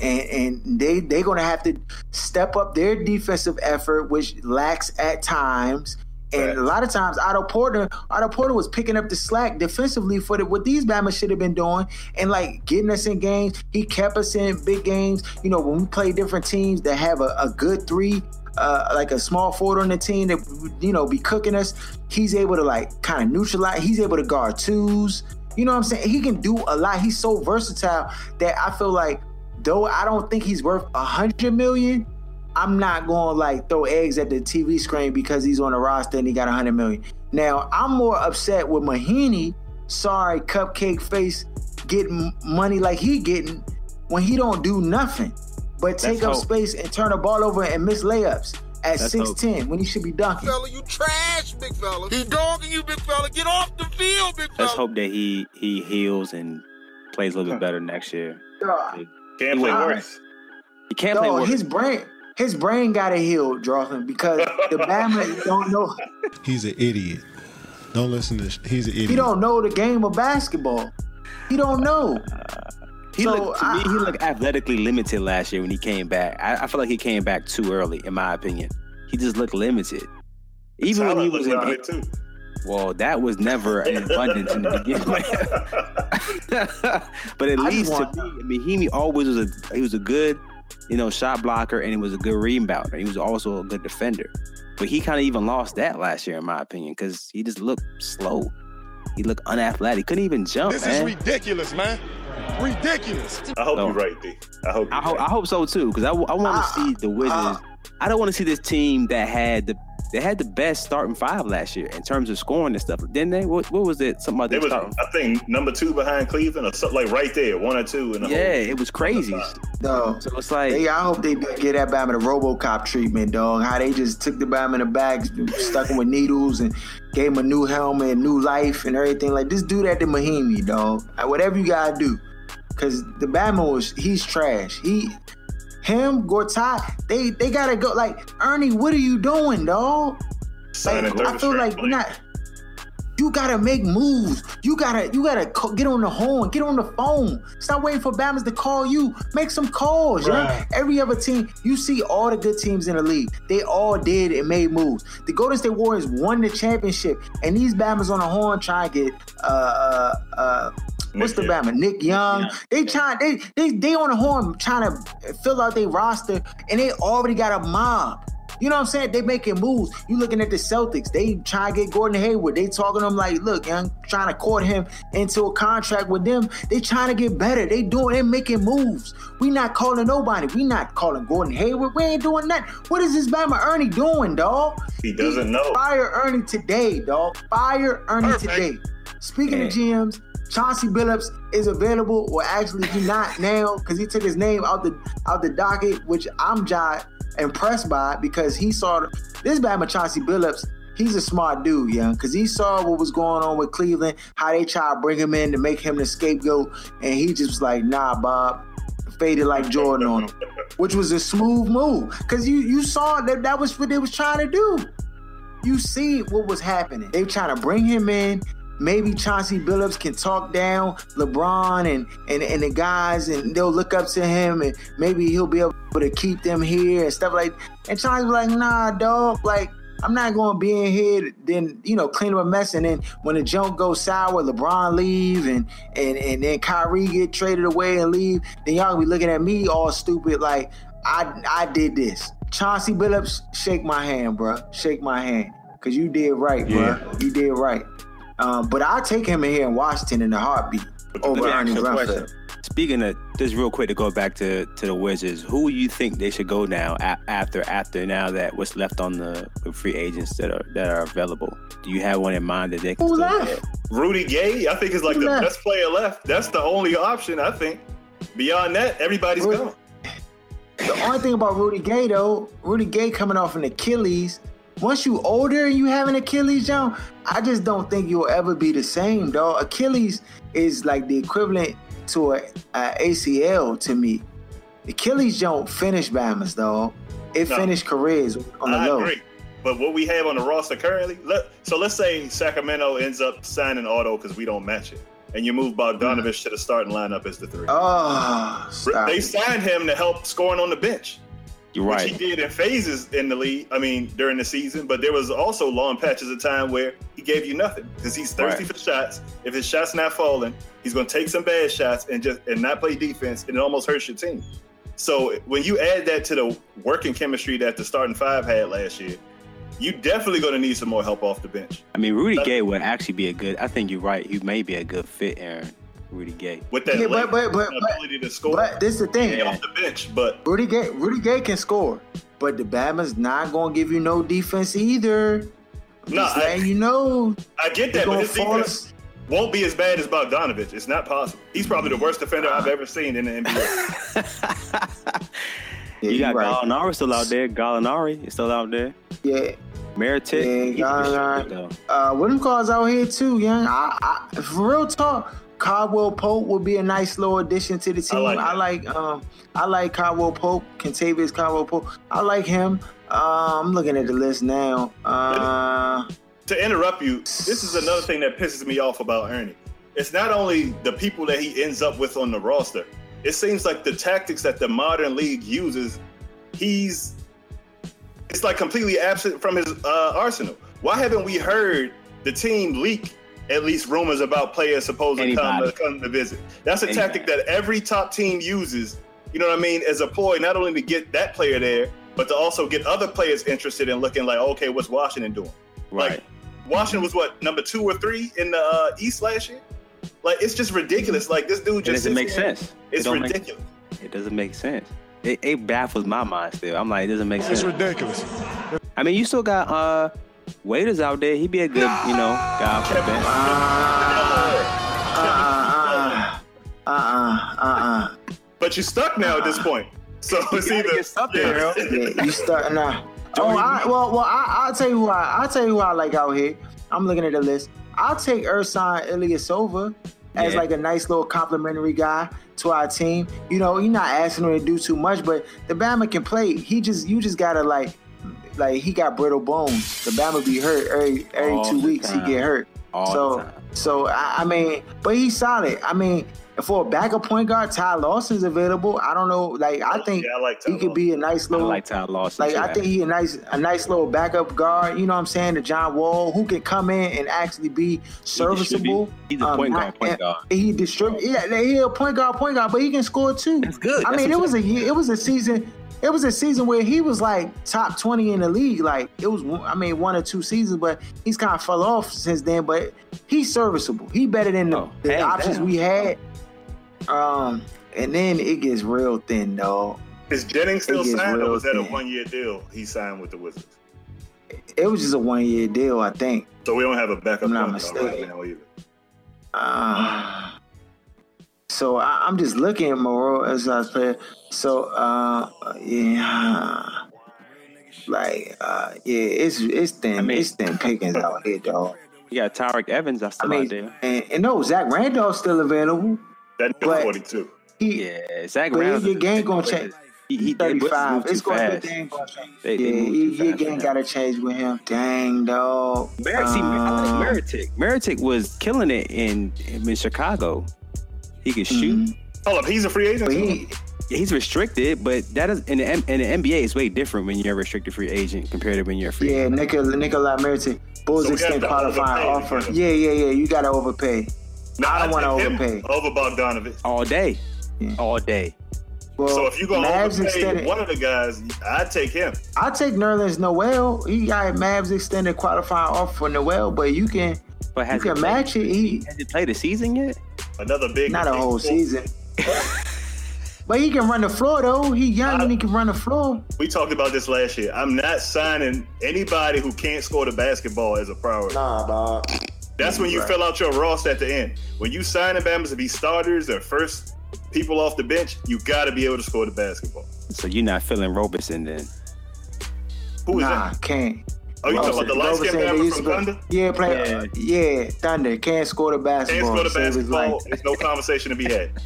and and they they're gonna have to step up their defensive effort, which lacks at times. And a lot of times, Otto Porter, Otto Porter was picking up the slack defensively for the, what these Bama should have been doing, and like getting us in games. He kept us in big games. You know, when we play different teams that have a, a good three, uh, like a small forward on the team that you know be cooking us, he's able to like kind of neutralize. He's able to guard twos. You know what I'm saying? He can do a lot. He's so versatile that I feel like though I don't think he's worth a hundred million, I'm not going to like throw eggs at the TV screen because he's on the roster and he got hundred million. Now I'm more upset with Mahinmi. Sorry, cupcake face, getting money like he getting when he don't do nothing but take up hope. space and turn the ball over and miss layups at That's six hope. ten when he should be dunking. fella, you trash, big fella. He dogging you, big fella. Get off the field, big fella. Let's hope that he he heals and plays a little bit better next year. Dog, Can't play All worse. He can't play worse. his brain, his brain got to heal, Drawson, because the Bama don't know. He's an idiot. Don't listen to. Sh- he's an idiot. He don't know the game of basketball. He don't know. He So, looked to I- me, he looked athletically limited last year when he came back. I, I feel like he came back too early, in my opinion. He just looked limited. Even when he was in, around it too. well, that was never an abundance in the beginning. but at I just least to me, I mean, he always was a he was a good, you know, shot blocker and he was a good rebounder. He was also a good defender. But he kind of even lost that last year, in my opinion, because he just looked slow. He looked unathletic. He couldn't even jump, This man. is ridiculous, man. Ridiculous. I hope So- you're right, D. I hope. You're I hope right. I hope so too, because I, want to Ah, see the Wizards. ah. I don't want to see this team that had the they had the best starting five last year in terms of scoring and stuff, didn't they? What, what was it? Something about It was. I think, number two behind Cleveland, or something like right there, one or two in the Yeah, whole. it was crazy. No. So it's like Hey, I hope they get that Bama the RoboCop treatment, dog. How they just took the Bama in the bag, stuck him with needles, and gave him a new helmet, new life, and everything. Like, just do that to Mahinmi, dog. Like, whatever you gotta do, cause the Bama was he's trash. He, him, Gortat, they they gotta go. Like Ernie, what are you doing, dog? Like, I feel like we're not. You gotta make moves. You gotta you gotta co- get on the horn, get on the phone. Stop waiting for Bama's to call you. Make some calls. Right. Every other team, you see all the good teams in the league. They all did and made moves. The Golden State Warriors won the championship, and these Bama's on the horn trying to get uh uh uh. What's the Nick Bama? Nick Young. They trying. They they they on the horn trying to fill out their roster, and they already got a mob. You know what I'm saying? They making moves. You looking at the Celtics. They trying to get Gordon Hayward. They talking to him like, look, young, trying to court him into a contract with them. They trying to get better. They doing, they making moves. We not calling nobody. We not calling Gordon Hayward. We ain't doing that. What is this Bama Ernie doing, dog? He doesn't know. Fire Ernie today, dog. Fire Ernie Perfect. today. Speaking Yeah. of GMs, Chauncey Billups is available, or actually he not now because he took his name out the out the docket, which I'm just impressed by because he saw this Bama Chauncey Billups. he's a smart dude, young, because he saw what was going on with Cleveland, how they tried to bring him in to make him the scapegoat, and he just was like, nah, Bob, faded like Jordan on him, which was a smooth move, because you you saw that that was what they was trying to do. You see what was happening. They were trying to bring him in. Maybe Chauncey Billups can talk down LeBron and, and, and the guys, and they'll look up to him, and maybe he'll be able to keep them here and stuff like. And Chauncey was like, "Nah, dog. Like, I'm not going to be in here, then you know, clean up a mess, and then when the junk goes sour, LeBron leave, and and and then Kyrie get traded away and leave, then y'all gonna be looking at me all stupid, like I I did this. Chauncey Billups, shake my hand, bro. Shake my hand, cause you did right, Yeah. bro. You did right. Um, but I'll take him in here in Washington in a heartbeat over Let me Ernie ask you a Grunfeld. question. Speaking of just real quick to go back to, to the Wizards, who you think they should go now after after now that what's left on the, the free agents that are that are available? Do you have one in mind that they can Who still left? get? Rudy Gay, I think is like Who the left? best player left. That's the only option, I think. Beyond that, everybody's Rudy- gone. The only thing about Rudy Gay though, Rudy Gay coming off an Achilles. Once you older and you have an Achilles, John, I just don't think you'll ever be the same, dog. Achilles is like the equivalent to a, a ACL to me. Achilles don't finish Bama's, dog. It No. finished careers on the I low. agree. But what we have on the roster currently, let, so let's say Sacramento ends up signing Otto because we don't match it, and you move Bogdanovic to the starting lineup as the three. Oh, stop they it. signed him to help scoring on the bench, You're which right. he did in phases in the league. I mean, during the season, but there was also long patches of time where he gave you nothing because he's thirsty Right. for shots. If his shots not falling, he's going to take some bad shots and just and not play defense, and it almost hurts your team. So when you add that to the working chemistry that the starting five had last year, you definitely going to need some more help off the bench. I mean, Rudy uh, Gay would actually be a good. I think you're right. He may be a good fit, Aaron. Rudy Gay. with that Yeah, but- but- but- ability to score But this is the thing. Stay off the bench. But Rudy Gay, Rudy Gay can score, but the Bama's not gonna give you no defense either. I'm No, just I- you know. I get that, but gonna his fall defense won't be as bad as Bogdanovic. It's not possible. He's probably the worst defender I've ever seen in the NBA. Yeah, You got right. Gallinari still out there. Gallinari is still out there. Yeah, Mirotic. Yeah, he's Gallinari. uh, William Cars out here too, young. I, I, for real talk, Caldwell Pope would be a nice little addition to the team. like I like, um, I like Caldwell Pope, Kentavious Caldwell Pope. I like him. Uh, I'm looking at the list now. Uh, to interrupt you, this is another thing that pisses me off about Ernie. It's not only the people that he ends up with on the roster. It seems like the tactics that the modern league uses, he's it's like completely absent from his uh, arsenal. Why haven't we heard the team leak at least rumors about players supposed to come, Anybody. come to visit? That's a Anybody. tactic that every top team uses. You know what I mean? As a ploy, not only to get that player there, but to also get other players interested in looking like, okay, what's Washington doing? Right. Like Washington was what number two or three in the uh, East last year. Like it's just ridiculous. Like this dude It just doesn't make sits sense. It's it don't make- ridiculous. it doesn't make sense. It, it baffles my mind still. I'm like, it doesn't make It's sense. It's ridiculous. I mean, you still got uh waiters out there. He'd be a good, you know, guy for the bench. uh, uh, uh, uh, uh. But you're stuck now at this point. So it's either get something, bro. Yeah, you starting now. Oh, I, well, well, I, I'll tell you why. I, I'll tell you who I like out here. I'm looking at the list. I'll take Ersan Ilyasova as Yeah. like a nice little complimentary guy to our team. You know, you're not asking him to do too much, but the Bama can play. He just, you just gotta like, like he got brittle bones. The Bama be hurt every every All two weeks. time. He get hurt. All so, so I, I mean, but he's solid. I mean, for a backup point guard, Ty Lawson's available. I don't know. Like, I think yeah, I like he Ty could be a nice I little. like Ty Lawson. Like too, I think he a nice a nice little backup guard. You know what I'm saying? The John Wall who can come in and actually be serviceable. Um, He's a point guard, point guard. He distribute. Yeah, he a point guard, point guard, but he can score too. That's good. I That's mean, it was a year. It was a season. It was a season where he was like top 20 in the league. Like it was, I mean, one or two seasons, but he's kind of fell off since then. But he's serviceable. He better than the, Oh, the hands options down. we had. Um, and then it gets real thin, dog. is Jennings still It gets signed or was that a one year deal he signed with the Wizards? It was just a one year deal, I think. So we don't have a backup I'm not point guard right now either. Uh, so I, I'm just looking at Moreau as I play. So uh, yeah, Like, uh, yeah, it's it's thin, mean- it's thin pickings out here, dog. You got Tyreke Evans. That's I still out there. and, and no, Zach Randolph's still available. That's 42. He, Yeah, Zach but Reynolds. your game gonna change. He, he 35. It's going to fast. the game gonna change. They- they yeah, moved he- too your game got to change with him. Dang, dog. Mer- see, I Um, like Mirotic. Mirotic was killing it in in Chicago. He could shoot. Mm-hmm. Hold up, he's a free agent. But too? he, he's restricted, but that is in the M- in the NBA. It's way different when you're a restricted free agent compared to when you're a free. yeah, Nikola Nicola uh, Merton. Bulls So extend qualifying overpay offer. Yeah, yeah, yeah. You got to overpay. Nah, I don't wanna overpay. over Bogdanovic. all day, Yeah. all day. Well, So if you go Mavs overpay extended, one of the guys, I'd take him. I take Nerlens Noel. He got Mavs extended qualifying offer for Noel, but you can But you has he can played- match it. He Has he played a season yet? Another big. not a whole big- season. But he can run the floor though. He young and he can run the floor. We talked about this last year. I'm not signing anybody who can't score the basketball as a priority. Nah, dog. That's when you Right. fill out your roster at the end. When you sign the Bama's to be starters or first people off the bench, you got to be able to score the basketball. So you're not feeling Roberson then? Who is Nah, that? can't. Oh, you talking about the light Roberson, skinned they used from to go- Thunder? Yeah, play. uh, yeah, Thunder can't score the Can't basketball. score the Save his basketball. life. There's no conversation to be had.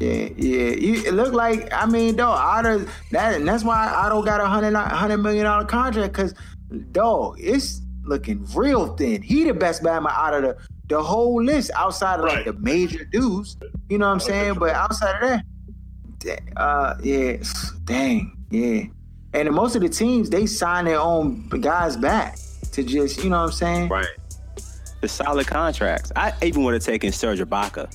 Yeah, yeah. You, it looked like I mean, dog. Otto that and that's why Otto got a hundred hundred million dollar contract because, dog, it's looking real thin. He the best Bama out of the the whole list outside of like the major dudes. You know what I'm saying? But outside of that, uh, yeah, dang, yeah. And most of the teams they sign their own guys back to just you know what I'm saying? Right. The solid contracts. I even would have taken Serge Ibaka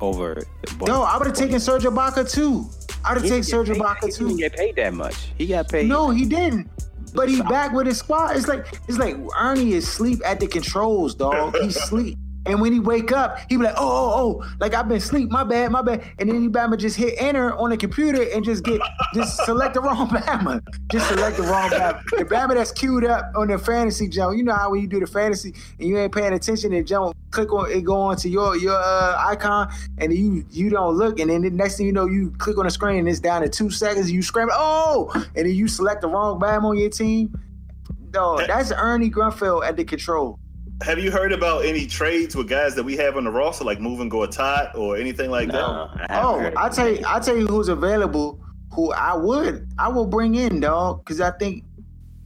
over. No, I would have taken Serge Ibaka too. I'd have taken didn't Serge get paid- Ibaka He too. didn't get paid that much. He got paid. No, he didn't. But he back with his squad. It's like it's like Ernie is sleep at the controls, dog. He's sleep. And when he wake up, he be like, oh, oh, oh, like I've been asleep, my bad, my bad. And then he Bama just hit enter on the computer and just get just select the wrong Bama. Just select the wrong Bama. The Bama that's queued up on the fantasy jump. You know how when you do the fantasy and you ain't paying attention and jump, click on it, go on to your your uh, icon, and you you don't look, and then the next thing you know, you click on the screen and it's down to two seconds. You scream, oh, and then you select the wrong Bama on your team. Dog, that's Ernie Grunfeld at the control. Have you heard about any trades with guys that we have on the roster, like moving Gortat or anything like No, that? I Oh, I of tell you, I tell you who's available. Who I would, I will bring in, dog, because I think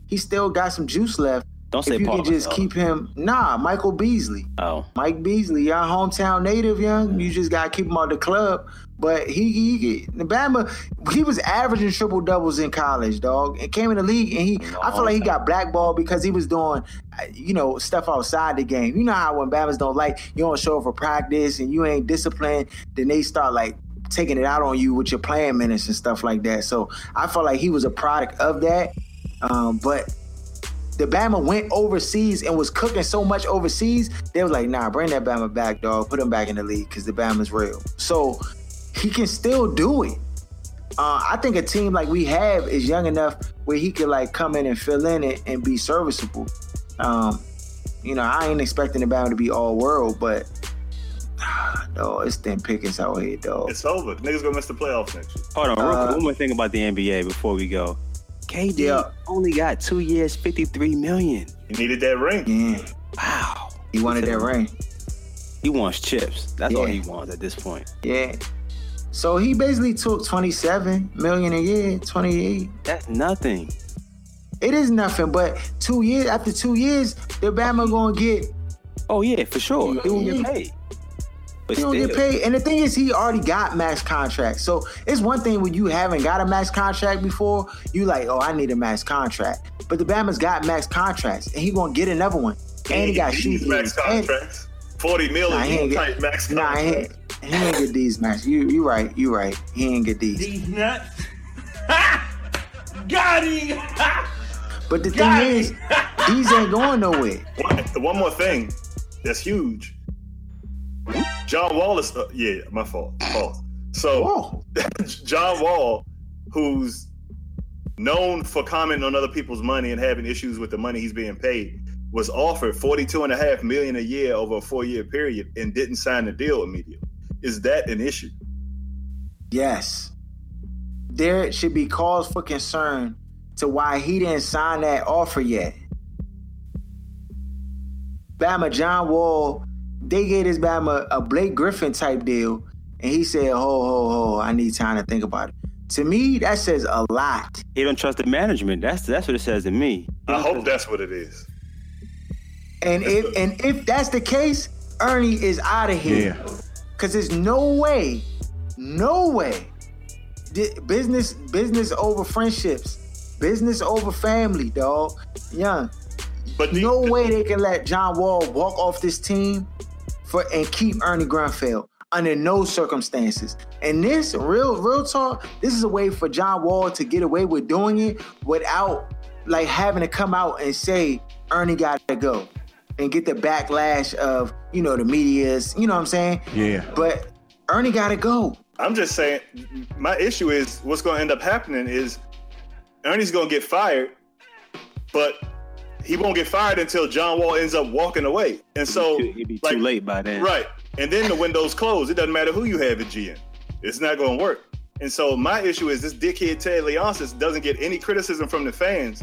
he still got some juice left. Don't say if you Paul can just Gasol. keep him, nah, Michael Beasley, Oh, Mike Beasley, y'all hometown native, young. You just gotta keep him out the club. But he, he, he the Bama, he was averaging triple doubles in college, dog, and came in the league, and he, I feel like he got blackballed because he was doing, you know, stuff outside the game. You know how when Bama's don't like, you don't show up for practice and you ain't disciplined, then they start like taking it out on you with your playing minutes and stuff like that. So I felt like he was a product of that. Um, but the Bama went overseas and was cooking so much overseas, they was like, nah, bring that Bama back, dog. Put him back in the league because the Bama's real. So he can still do it. Uh, I think a team like we have is young enough where he could like come in and fill in it and be serviceable. Um, you know, I ain't expecting the Bama to be all world, but dog, it's thin pickings out here, dog. It's over. Niggas gonna miss the playoffs next year. hold on. Real Uh, quick, one more thing about the NBA before we go. KD Yeah. only got two years, fifty-three million. He needed that ring. Yeah, Wow. he wanted that ring. He wants chips. That's all he wants at this point. Yeah. So he basically took 27 million a year, 28. That's nothing. It is nothing, but two years after two years, the Bama gonna get Oh yeah, for sure. He will get paid. But he still, gonna get paid. And the thing is, he already got max contract. So it's one thing when you haven't got a max contract before, you like, oh, I need a max contract. But the Bama's got max contracts, and he gonna get another one. And he got shoot needs max deals. And- contracts. Forty Nah, million. he ain't tight get, max nah, he, contract. ain't- he ain't get these max. You you right, you right. He ain't get these. These nuts. Got him. But the thing Got is, these ain't going nowhere. One, one more thing that's huge. John Wall is uh, yeah, my fault. Fault. So John Wall, who's known for commenting on other people's money and having issues with the money he's being paid, was offered 42 and a half million a year over a four-year period and didn't sign the deal immediately. Is that an issue? Yes. There should be cause for concern to why he didn't sign that offer yet. Bama John Wall, they gave this Bama a Blake Griffin type deal, and he said, "Ho ho ho, I need time to think about it." To me, that says a lot. He don't trust the management. That's that's what it says to me. I hope that's what it is. And if and if that's the case, Ernie is out of here. Cause there's no way, no way. Business, business over friendships, business over family, dog. Young. But no way they can let John Wall walk off this team for and keep Ernie Grunfeld under no circumstances. And this real, real talk, this is a way for John Wall to get away with doing it without like having to come out and say Ernie got to go and get the backlash of you know the media's. You know what I'm saying? Yeah. But Ernie got to go. I'm just saying, my issue is what's going to end up happening is Ernie's going to get fired, but he won't get fired until John Wall ends up walking away. And so, It'd be too late by then. right. And then the window's closed. It doesn't matter who you have at GM. It's not going to work. And so, my issue is this dickhead Ted Leonsis doesn't get any criticism from the fans.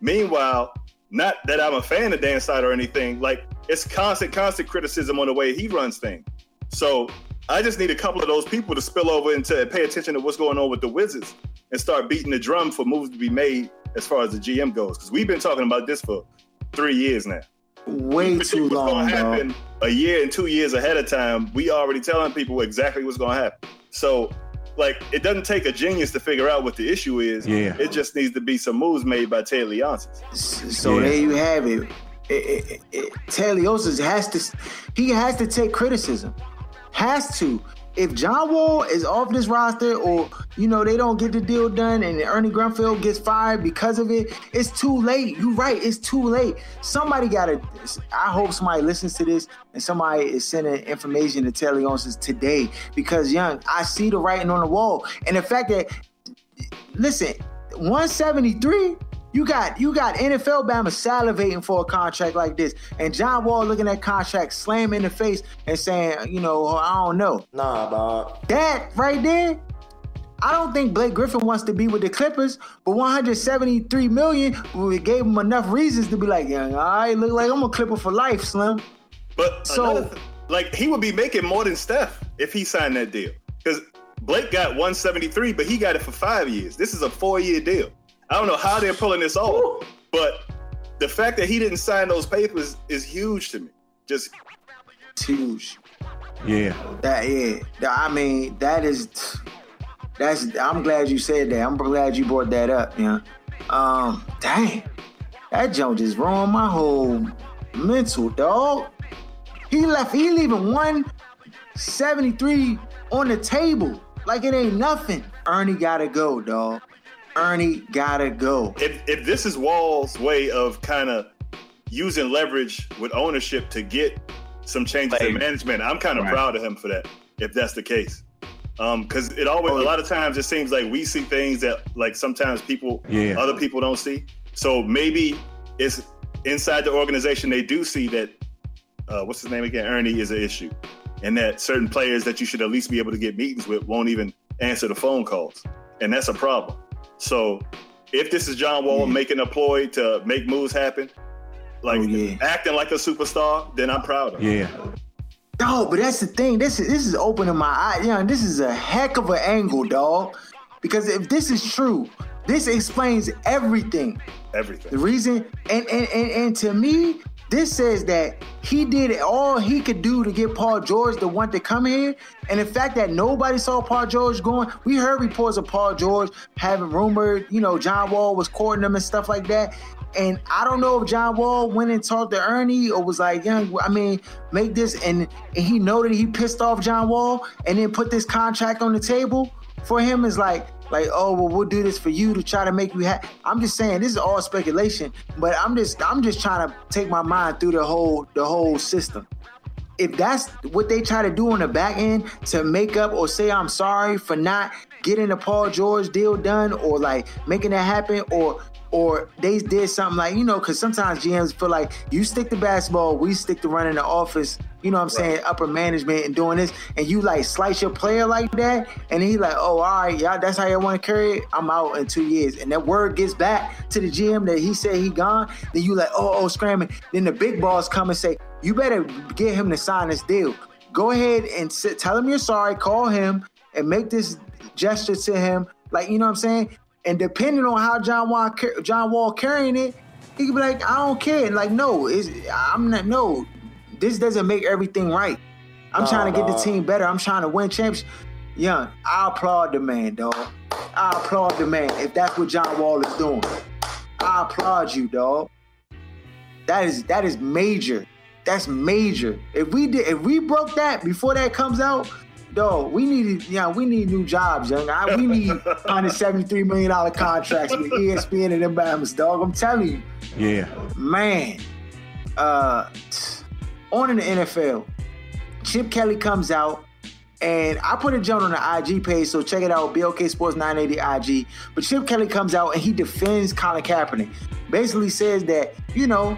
Meanwhile, not that I'm a fan of Dan Snyder or anything, like it's constant, constant criticism on the way he runs things. So I just need a couple of those people to spill over into and pay attention to what's going on with the Wizards and start beating the drum for moves to be made as far as the GM goes. Because we've been talking about this for three years now. Way too long, happen a year and two years ahead of time. We already telling people exactly what's going to happen. So, like, it doesn't take a genius to figure out what the issue is. Yeah. It just needs to be some moves made by Ted Leonsis. So Yeah. there you have it. It, it, it, has to, he has to take criticism. Has to. If John Wall is off this roster, or you know they don't get the deal done, and Ernie Grunfeld gets fired because of it, it's too late. You're right. It's too late. Somebody gotta. I hope somebody listens to this and somebody is sending information to Taliosis today because young, I see the writing on the wall, and the fact that listen, 173. You got you got NFL Bama salivating for a contract like this, and John Wall looking at contract, slam in the face, and saying, you know, I don't know. Nah, dog. That right there, I don't think Blake Griffin wants to be with the Clippers, but 173 million we gave him enough reasons to be like, yeah, all right, look like I'm a Clipper for life, Slim. But So- th- like he would be making more than Steph if he signed that deal. Because Blake got 173, but he got it for five years. This is a four-year deal. I don't know how they're pulling this off, but the fact that he didn't sign those papers is huge to me. Just It's huge. Yeah. That yeah. I mean, that is that's I'm glad you said that. I'm glad you brought that up, yeah. Um, dang. That joke just ruined my whole mental, dog. He left, he leaving 173 on the table. Like it ain't nothing. Ernie gotta go, dog. Ernie gotta go. if if this is Wall's way of kind of using leverage with ownership to get some changes in management, I'm kind of Right. proud of him for that. If that's the case, because it always a lot of times it seems like we see things that like sometimes people Yeah. other people don't see. So maybe it's inside the organization they do see that uh, what's his name again, Ernie is an issue, and that certain players that you should at least be able to get meetings with won't even answer the phone calls, and that's a problem. So if this is John Wall mm-hmm. making a ploy to make moves happen, like Oh, yeah. acting like a superstar, then I'm proud of him. Yeah. No, but that's the thing. This is this is opening my eye. Yeah, this is a heck of an angle, dog. Because if this is true, this explains everything. Everything. The reason, and and and, and to me, this says that he did all he could do to get Paul George to want to come here. And the fact that nobody saw Paul George going, we heard reports of Paul George having rumored, you know, John Wall was courting him and stuff like that. And I don't know if John Wall went and talked to Ernie or was like, young, I mean, make this and, and he noted he pissed off John Wall and then put this contract on the table for him is like, like, oh well, we'll do this for you to try to make you happy. I'm just saying this is all speculation, but I'm just I'm just trying to take my mind through the whole the whole system. If that's what they try to do on the back end to make up or say I'm sorry for not getting the Paul George deal done or like making that happen or or they did something like you know, because sometimes GMs feel like you stick to basketball, we stick to running the office. You know what I'm saying? Upper management and doing this, and you like slice your player like that, and he like, oh, all right, y'all, that's how you want to carry it. I'm out in two years, and that word gets back to the GM that he said he gone. Then you like, oh, oh, scrambling. Then the big boss come and say, you better get him to sign this deal. Go ahead and sit, tell him you're sorry. Call him and make this gesture to him. Like you know what I'm saying? And depending on how John Wall John Wall carrying it, he could be like, I don't care. And like, no, it's I'm not no. This doesn't make everything right. I'm trying to get the team better. I'm trying to win championships. Young, I applaud the man, dog. I applaud the man if that's what John Wall is doing. I applaud you, dog. That is that is major. That's major. If we did if we broke that before that comes out, dog, we need yeah, we need new jobs, young. I, we need 173 million dollar contracts with ESPN and them Bahamas, dog. I'm telling you, Yeah. man. Uh, on in the NFL, Chip Kelly comes out, and I put a joint on the IG page, so check it out, BLK Sports 980 IG. But Chip Kelly comes out and he defends Colin Kaepernick. Basically says that you know,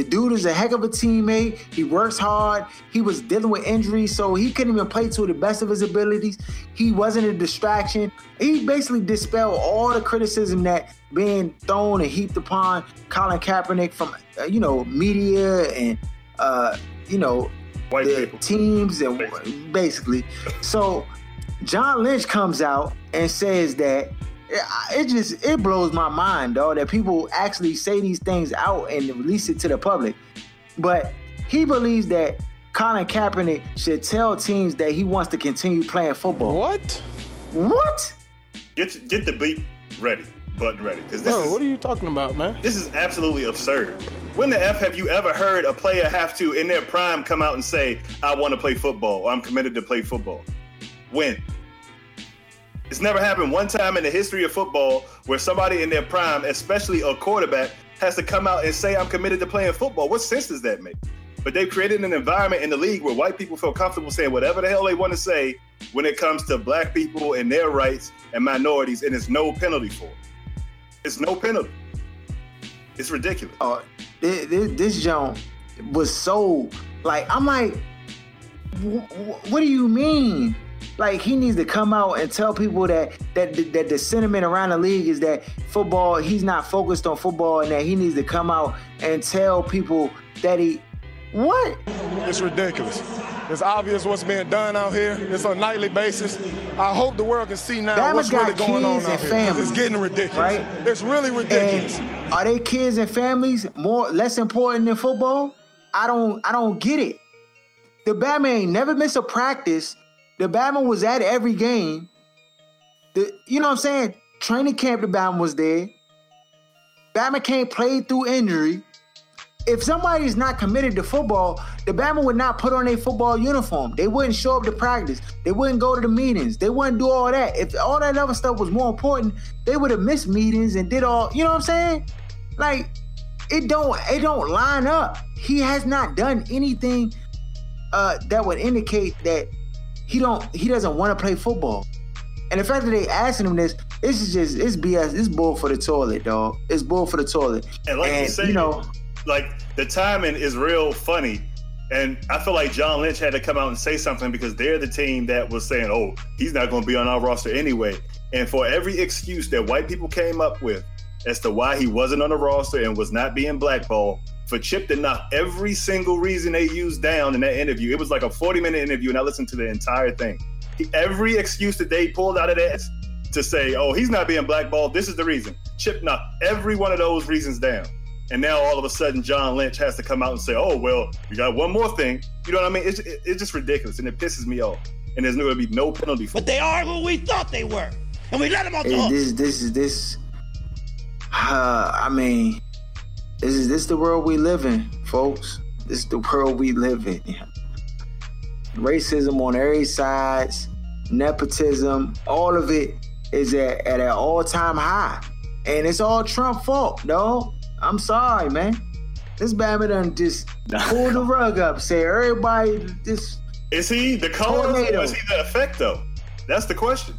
the dude is a heck of a teammate. He works hard. He was dealing with injuries, so he couldn't even play to the best of his abilities. He wasn't a distraction. He basically dispelled all the criticism that being thrown and heaped upon Colin Kaepernick from uh, you know media and uh, you know the teams and basically. So John Lynch comes out and says that it just it blows my mind, though, that people actually say these things out and release it to the public. But he believes that Colin Kaepernick should tell teams that he wants to continue playing football. What? What? Get get the beat ready, button ready, because this Bro, is what are you talking about, man? this is absolutely absurd. When the f have you ever heard a player have to, in their prime, come out and say, "I want to play football," or "I'm committed to play football"? When? It's never happened one time in the history of football where somebody in their prime, especially a quarterback, has to come out and say, I'm committed to playing football. What sense does that make? But they've created an environment in the league where white people feel comfortable saying whatever the hell they want to say when it comes to black people and their rights and minorities, and it's no penalty for it. It's no penalty. It's ridiculous. Oh, this, this, this was so like I'm like, wh- wh- what do you mean? Like he needs to come out and tell people that that that the sentiment around the league is that football he's not focused on football and that he needs to come out and tell people that he what? It's ridiculous. It's obvious what's being done out here. It's on a nightly basis. I hope the world can see now Bama's what's really going on out here. families, It's getting ridiculous. right? It's really ridiculous. And are they kids and families more less important than football? I don't I don't get it. The Batman ain't never missed a practice. The Batman was at every game. The you know what I'm saying? Training camp, the Batman was there. Batman can't play through injury. If somebody's not committed to football, the Batman would not put on a football uniform. They wouldn't show up to practice. They wouldn't go to the meetings. They wouldn't do all that. If all that other stuff was more important, they would have missed meetings and did all. You know what I'm saying? Like it don't it don't line up. He has not done anything uh, that would indicate that he don't he doesn't want to play football. And the fact that they asking him this, this is just it's BS. It's bull for the toilet, dog. It's bull for the toilet. And like you say, you know, like the timing is real funny. And I feel like John Lynch had to come out and say something because they're the team that was saying, oh, he's not going to be on our roster anyway. And for every excuse that white people came up with as to why he wasn't on the roster and was not being blackballed, for Chip to knock every single reason they used down in that interview, it was like a 40 minute interview, and I listened to the entire thing. He- every excuse that they pulled out of that to say, oh, he's not being blackballed, this is the reason. Chip knocked every one of those reasons down. And now all of a sudden, John Lynch has to come out and say, "Oh well, we got one more thing." You know what I mean? It's, it's just ridiculous, and it pisses me off. And there's going to be no penalty for. But they are who we thought they were, and we let them off the hook. this this is this. Uh, I mean, this is this the world we live in, folks. This is the world we live in. Racism on every sides, nepotism, all of it is at, at an all-time high, and it's all Trump fault, no. I'm sorry, man. This Bama done just pulled the rug up, say everybody just. Is he the cause Tornado. or is he the effect though? That's the question.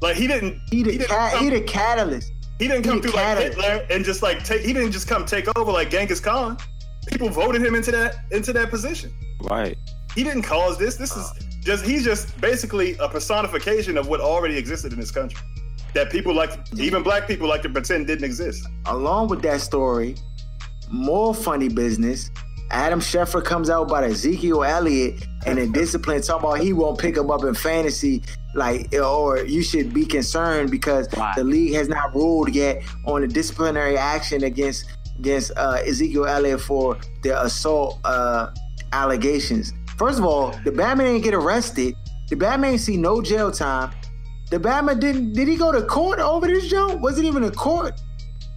Like he didn't. He the didn't cat, come- he the catalyst. He didn't come He through like catted. Hitler and just like take. He didn't just come take over like Genghis Khan. People voted him into that into that position. Right. He didn't cause this. This is just he's just basically a personification of what already existed in this country. That people like, even black people like to pretend didn't exist. along with that story, more funny business. Adam Schefter comes out about Ezekiel Elliott and in discipline talking about he won't pick him up in fantasy, like or you should be concerned because the league has not ruled yet on the disciplinary action against against uh, Ezekiel Elliott for the assault uh, allegations. First of all, the Batman didn't get arrested. The Batman see no jail time. The Batman didn't. Did he go to court over this jump? Was it even a court?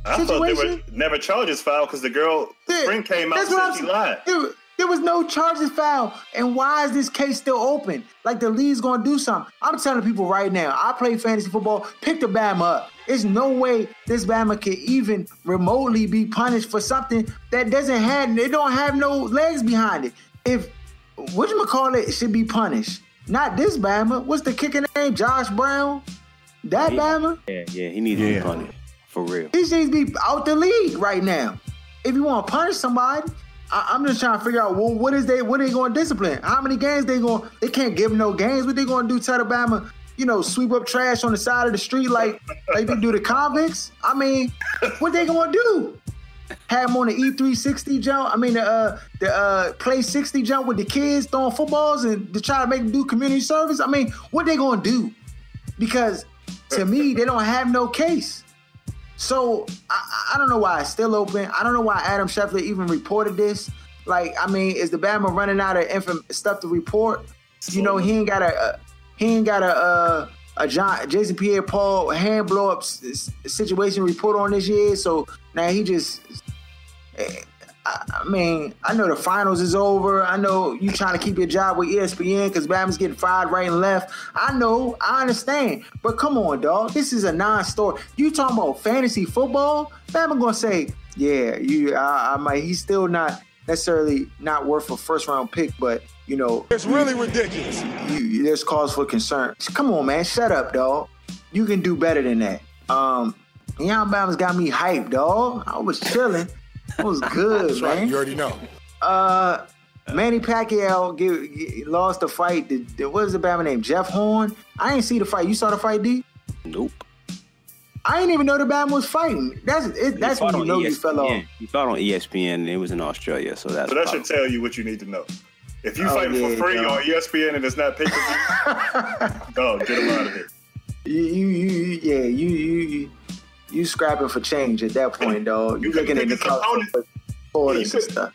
I thought there were Situation? never charges filed because the girl friend came out and said I'm she lied. There, there was no charges filed. And why is this case still open? Like the league's gonna do something. I'm telling people right now, I play fantasy football, pick the Bama up. There's no way this Bama can even remotely be punished for something that doesn't have they don't have no legs behind it. If what you call it should be punished. Not this Bama. What's the kicker name? Josh Brown? That Bama? Yeah, yeah, he needs to be punished. For real. He needs to be out the league right now. If you want to punish somebody, I, I'm just trying to figure out well, what is they what are they going to discipline? How many games they going? They can't give him no games. What they going to do? Tell Alabama, you know, sweep up trash on the side of the street like like they do the convicts? I mean, what they going to do? Have them on the E360 jump. I mean, the uh, the uh, play 60 jump with the kids throwing footballs and to try to make them do community service. I mean, what they going to do? Because to me, they don't have no case. So I, I don't know why it's still open. I don't know why Adam Schefter even reported this. Like, I mean, is the Bama running out of inform- stuff to report? You know, he ain't got a, he ain't got a a John Jason Pierre-Paul hand blow up s- situation report on this year. So now he just. Eh, I mean, I know the finals is over. I know you trying to keep your job with ESPN because Bama's getting fired right and left. I know, I understand. But come on, dog. This is a non-story. You talking about fantasy football? Bama gonna say, yeah, you. I, I might. He's still not necessarily not worth a first round pick, but you know, It's really ridiculous. you, there's cause for concern. Come on, man. Shut up, dog. You can do better than that. Um, Young Bama's got me hyped, dog. I was chilling. It was good, That's right. man. You already know. Uh, Manny Pacquiao get, get- lost the fight. The, the, what is the Bama name? Jeff Horn. I ain't see the fight. You saw the fight, D? Nope. I didn't even know the Bama was fighting. That's it, that's He when fought you on know you fell off. ESPN. He fought on ESPN and it was in Australia, so that's So that should tell you what you need to know. If you Oh, fighting yeah, for free dog. on ESPN and it's not pay per view, dog, get him out of here. You, you, you, you- yeah, you, you, you, you scrapping for change at that point, dog. You looking at the couch orders and stuff.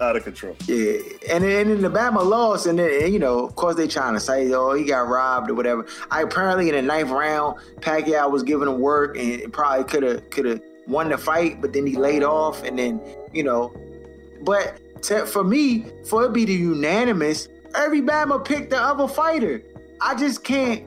out of control. Yeah, and then, and then the Bama lost, and then you know, of course, they trying to say, oh, he got robbed or whatever. I apparently in the ninth round, Pacquiao was giving him work, and probably could have could have won the fight, but then he laid off, and then you know, but to, for me, for it be the unanimous, every Bama picked the other fighter. I just can't.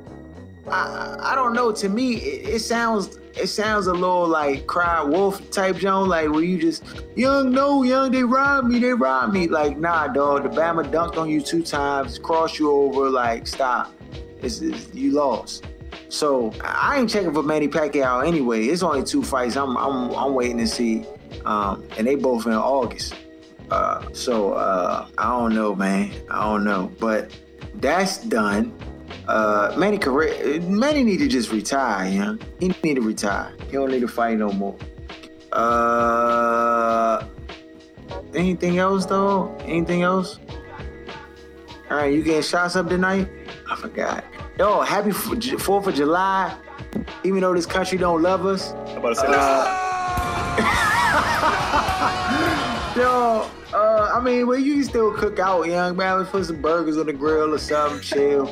I, I don't know. To me, it, it sounds it sounds a little like cry wolf type Joan, like where you just young no young they robbed me, they robbed me. Like nah, dog. The Bama dunked on you two times, crossed you over. Like stop, it's, it's- you lost. So I ain't checking for Manny Pacquiao anyway. It's only two fights. I'm I'm I'm waiting to see, um, and they both in August. Uh, so uh, I don't know, man. I don't know, but that's done. Uh, Manny career, Manny need to just retire. You know? he need to retire. He don't need to fight no more. Uh, anything else though? Anything else? All right, you getting shots up tonight? I forgot. Yo, happy Fourth of July. Even though this country don't love us. I'm about to say Yo, uh, I mean, well, you can still cook out, young man. Put some burgers on the grill or something, chill.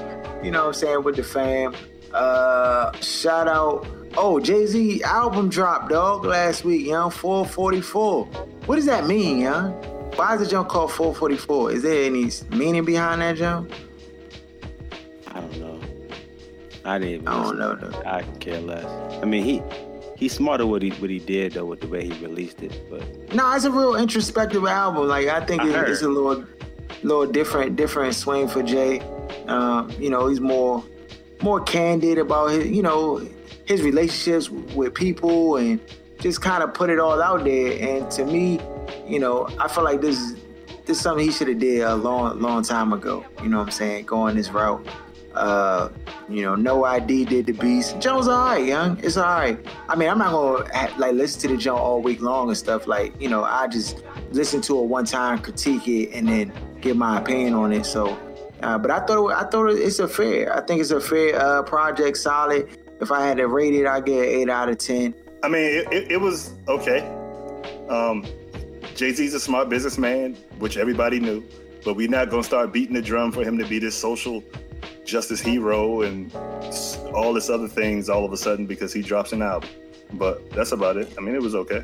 You know what I'm saying, with the fam. Uh, shout out. Oh, Jay Z album dropped, dog, last week, young. 444. What does that mean, young? Why is the jump called 444? Is there any meaning behind that jump? I don't know. I didn't. I don't know. I could care less. I mean, he he's smart at what he what he did though with the way he released it. But No, it's a real introspective album. Like I think I it- it's a little, little different, different swing for Jay. Um, you know, he's more, more candid about his. You know, his relationships with people and just kind of put it all out there. And to me, you know, I feel like this is this is something he should have did a long long time ago. You know what I'm saying? Going this route. Uh, you know, No I.D. did the beast. Joe's all right, young. It's all right. I mean, I'm not gonna like listen to the Joe all week long and stuff. Like, you know, I just listen to it one time, critique it, and then give my opinion on it. So, uh, but I thought it, I thought it's a fair. I think it's a fair uh, project, solid. If I had to rate it, I get eight out of ten. I mean, it, it, it was okay. Um, Jay Z's a smart businessman, which everybody knew, but we're not gonna start beating the drum for him to be this social justice hero and all this other things all of a sudden because he drops an album. But that's about it. I mean, it was okay.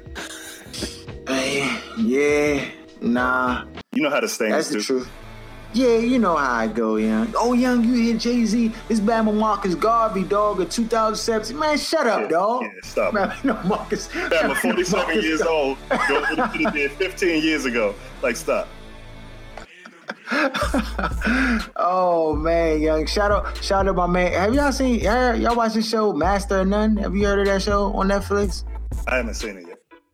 Yeah, nah. You know how to stand. That's the truth. Yeah, you know how I go, young. Oh, young, you hear Jay Z? This Bama Marcus Garvey, dog, of 2017. Man, shut up, dog. Yeah, stop. Man, no, Marcus. Bama, 47 Marcus years Garvey. old, he did 15 years ago. Like, stop. oh man, young. Shout out, shout out my man. Have y'all seen? Y'all, y'all watch the show Master of None? Have you heard of that show on Netflix? I haven't seen it yet.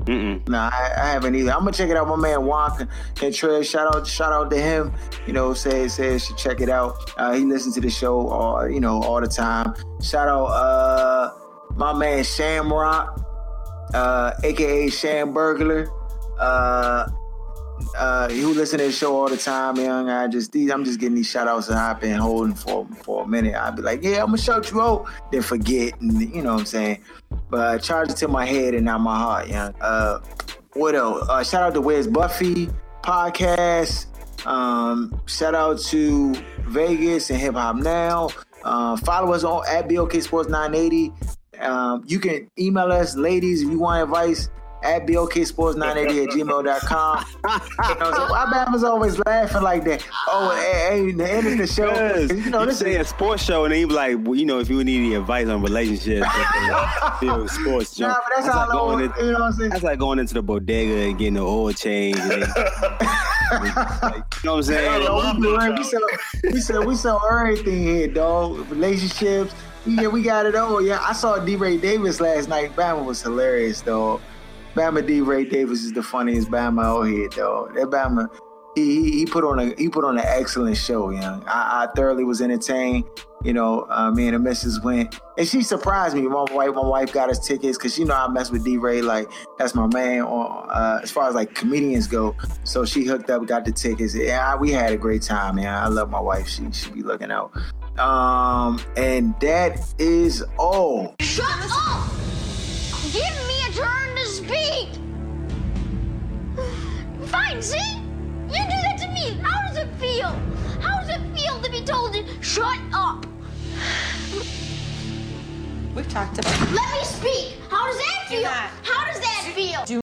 Mm-mm. Nah, I, I haven't either. I'm gonna check it out. My man Juan Contreras, shout out, shout out to him. You know, say say should check it out. Uh, he listens to the show all you know all the time. Shout out uh my man Shamrock, uh, aka Sham Burglar. Uh, uh, who listen to the show all the time, young. I just these, I'm just getting these shout outs that I've been holding for for a minute. I'd be like, yeah, I'm gonna shout you out, then forget, and you know what I'm saying. But I charge it to my head and not my heart, young. Uh, what else? Uh, shout out to Where's Buffy podcast. Um, shout out to Vegas and Hip Hop Now. Uh, follow us on at BOK Sports 980. Um, you can email us, ladies, if you want advice at BOKSports980 at gmail.com. you know, so my Bama's always laughing like that. Oh, hey, hey, the end of the show. Yes. You know, you this say is a sports show, and he be like, well, you know, if you need any advice on relationships, feel sports Nah, show. but that's how I know, going in- you know what I'm saying? That's like going into the bodega and getting the oil change. And like, you know what I'm saying? Yo, we, do we sell, we sell, we sell everything here, dog. Relationships. Yeah, we got it all. Yeah, I saw DeRay Davis last night. Bama was hilarious, dog. Bama DeRay Davis is the funniest Bama out here, dog. That Bama, he, he he put on a he put on an excellent show, young. I, I thoroughly was entertained. You know, uh, me and the missus went, and she surprised me. My wife, my wife got us tickets because you know I mess with D. Ray, like that's my man. On uh, as far as like comedians go, so she hooked up, got the tickets. Yeah, we had a great time, man. I love my wife. She she be looking out. Um, and that is all. Shut up! Give me a turn to speak! Fine, see? You do that to me. How does it feel? How does it feel to be told to shut up? We've talked about Let me speak. How does that feel? How does that feel?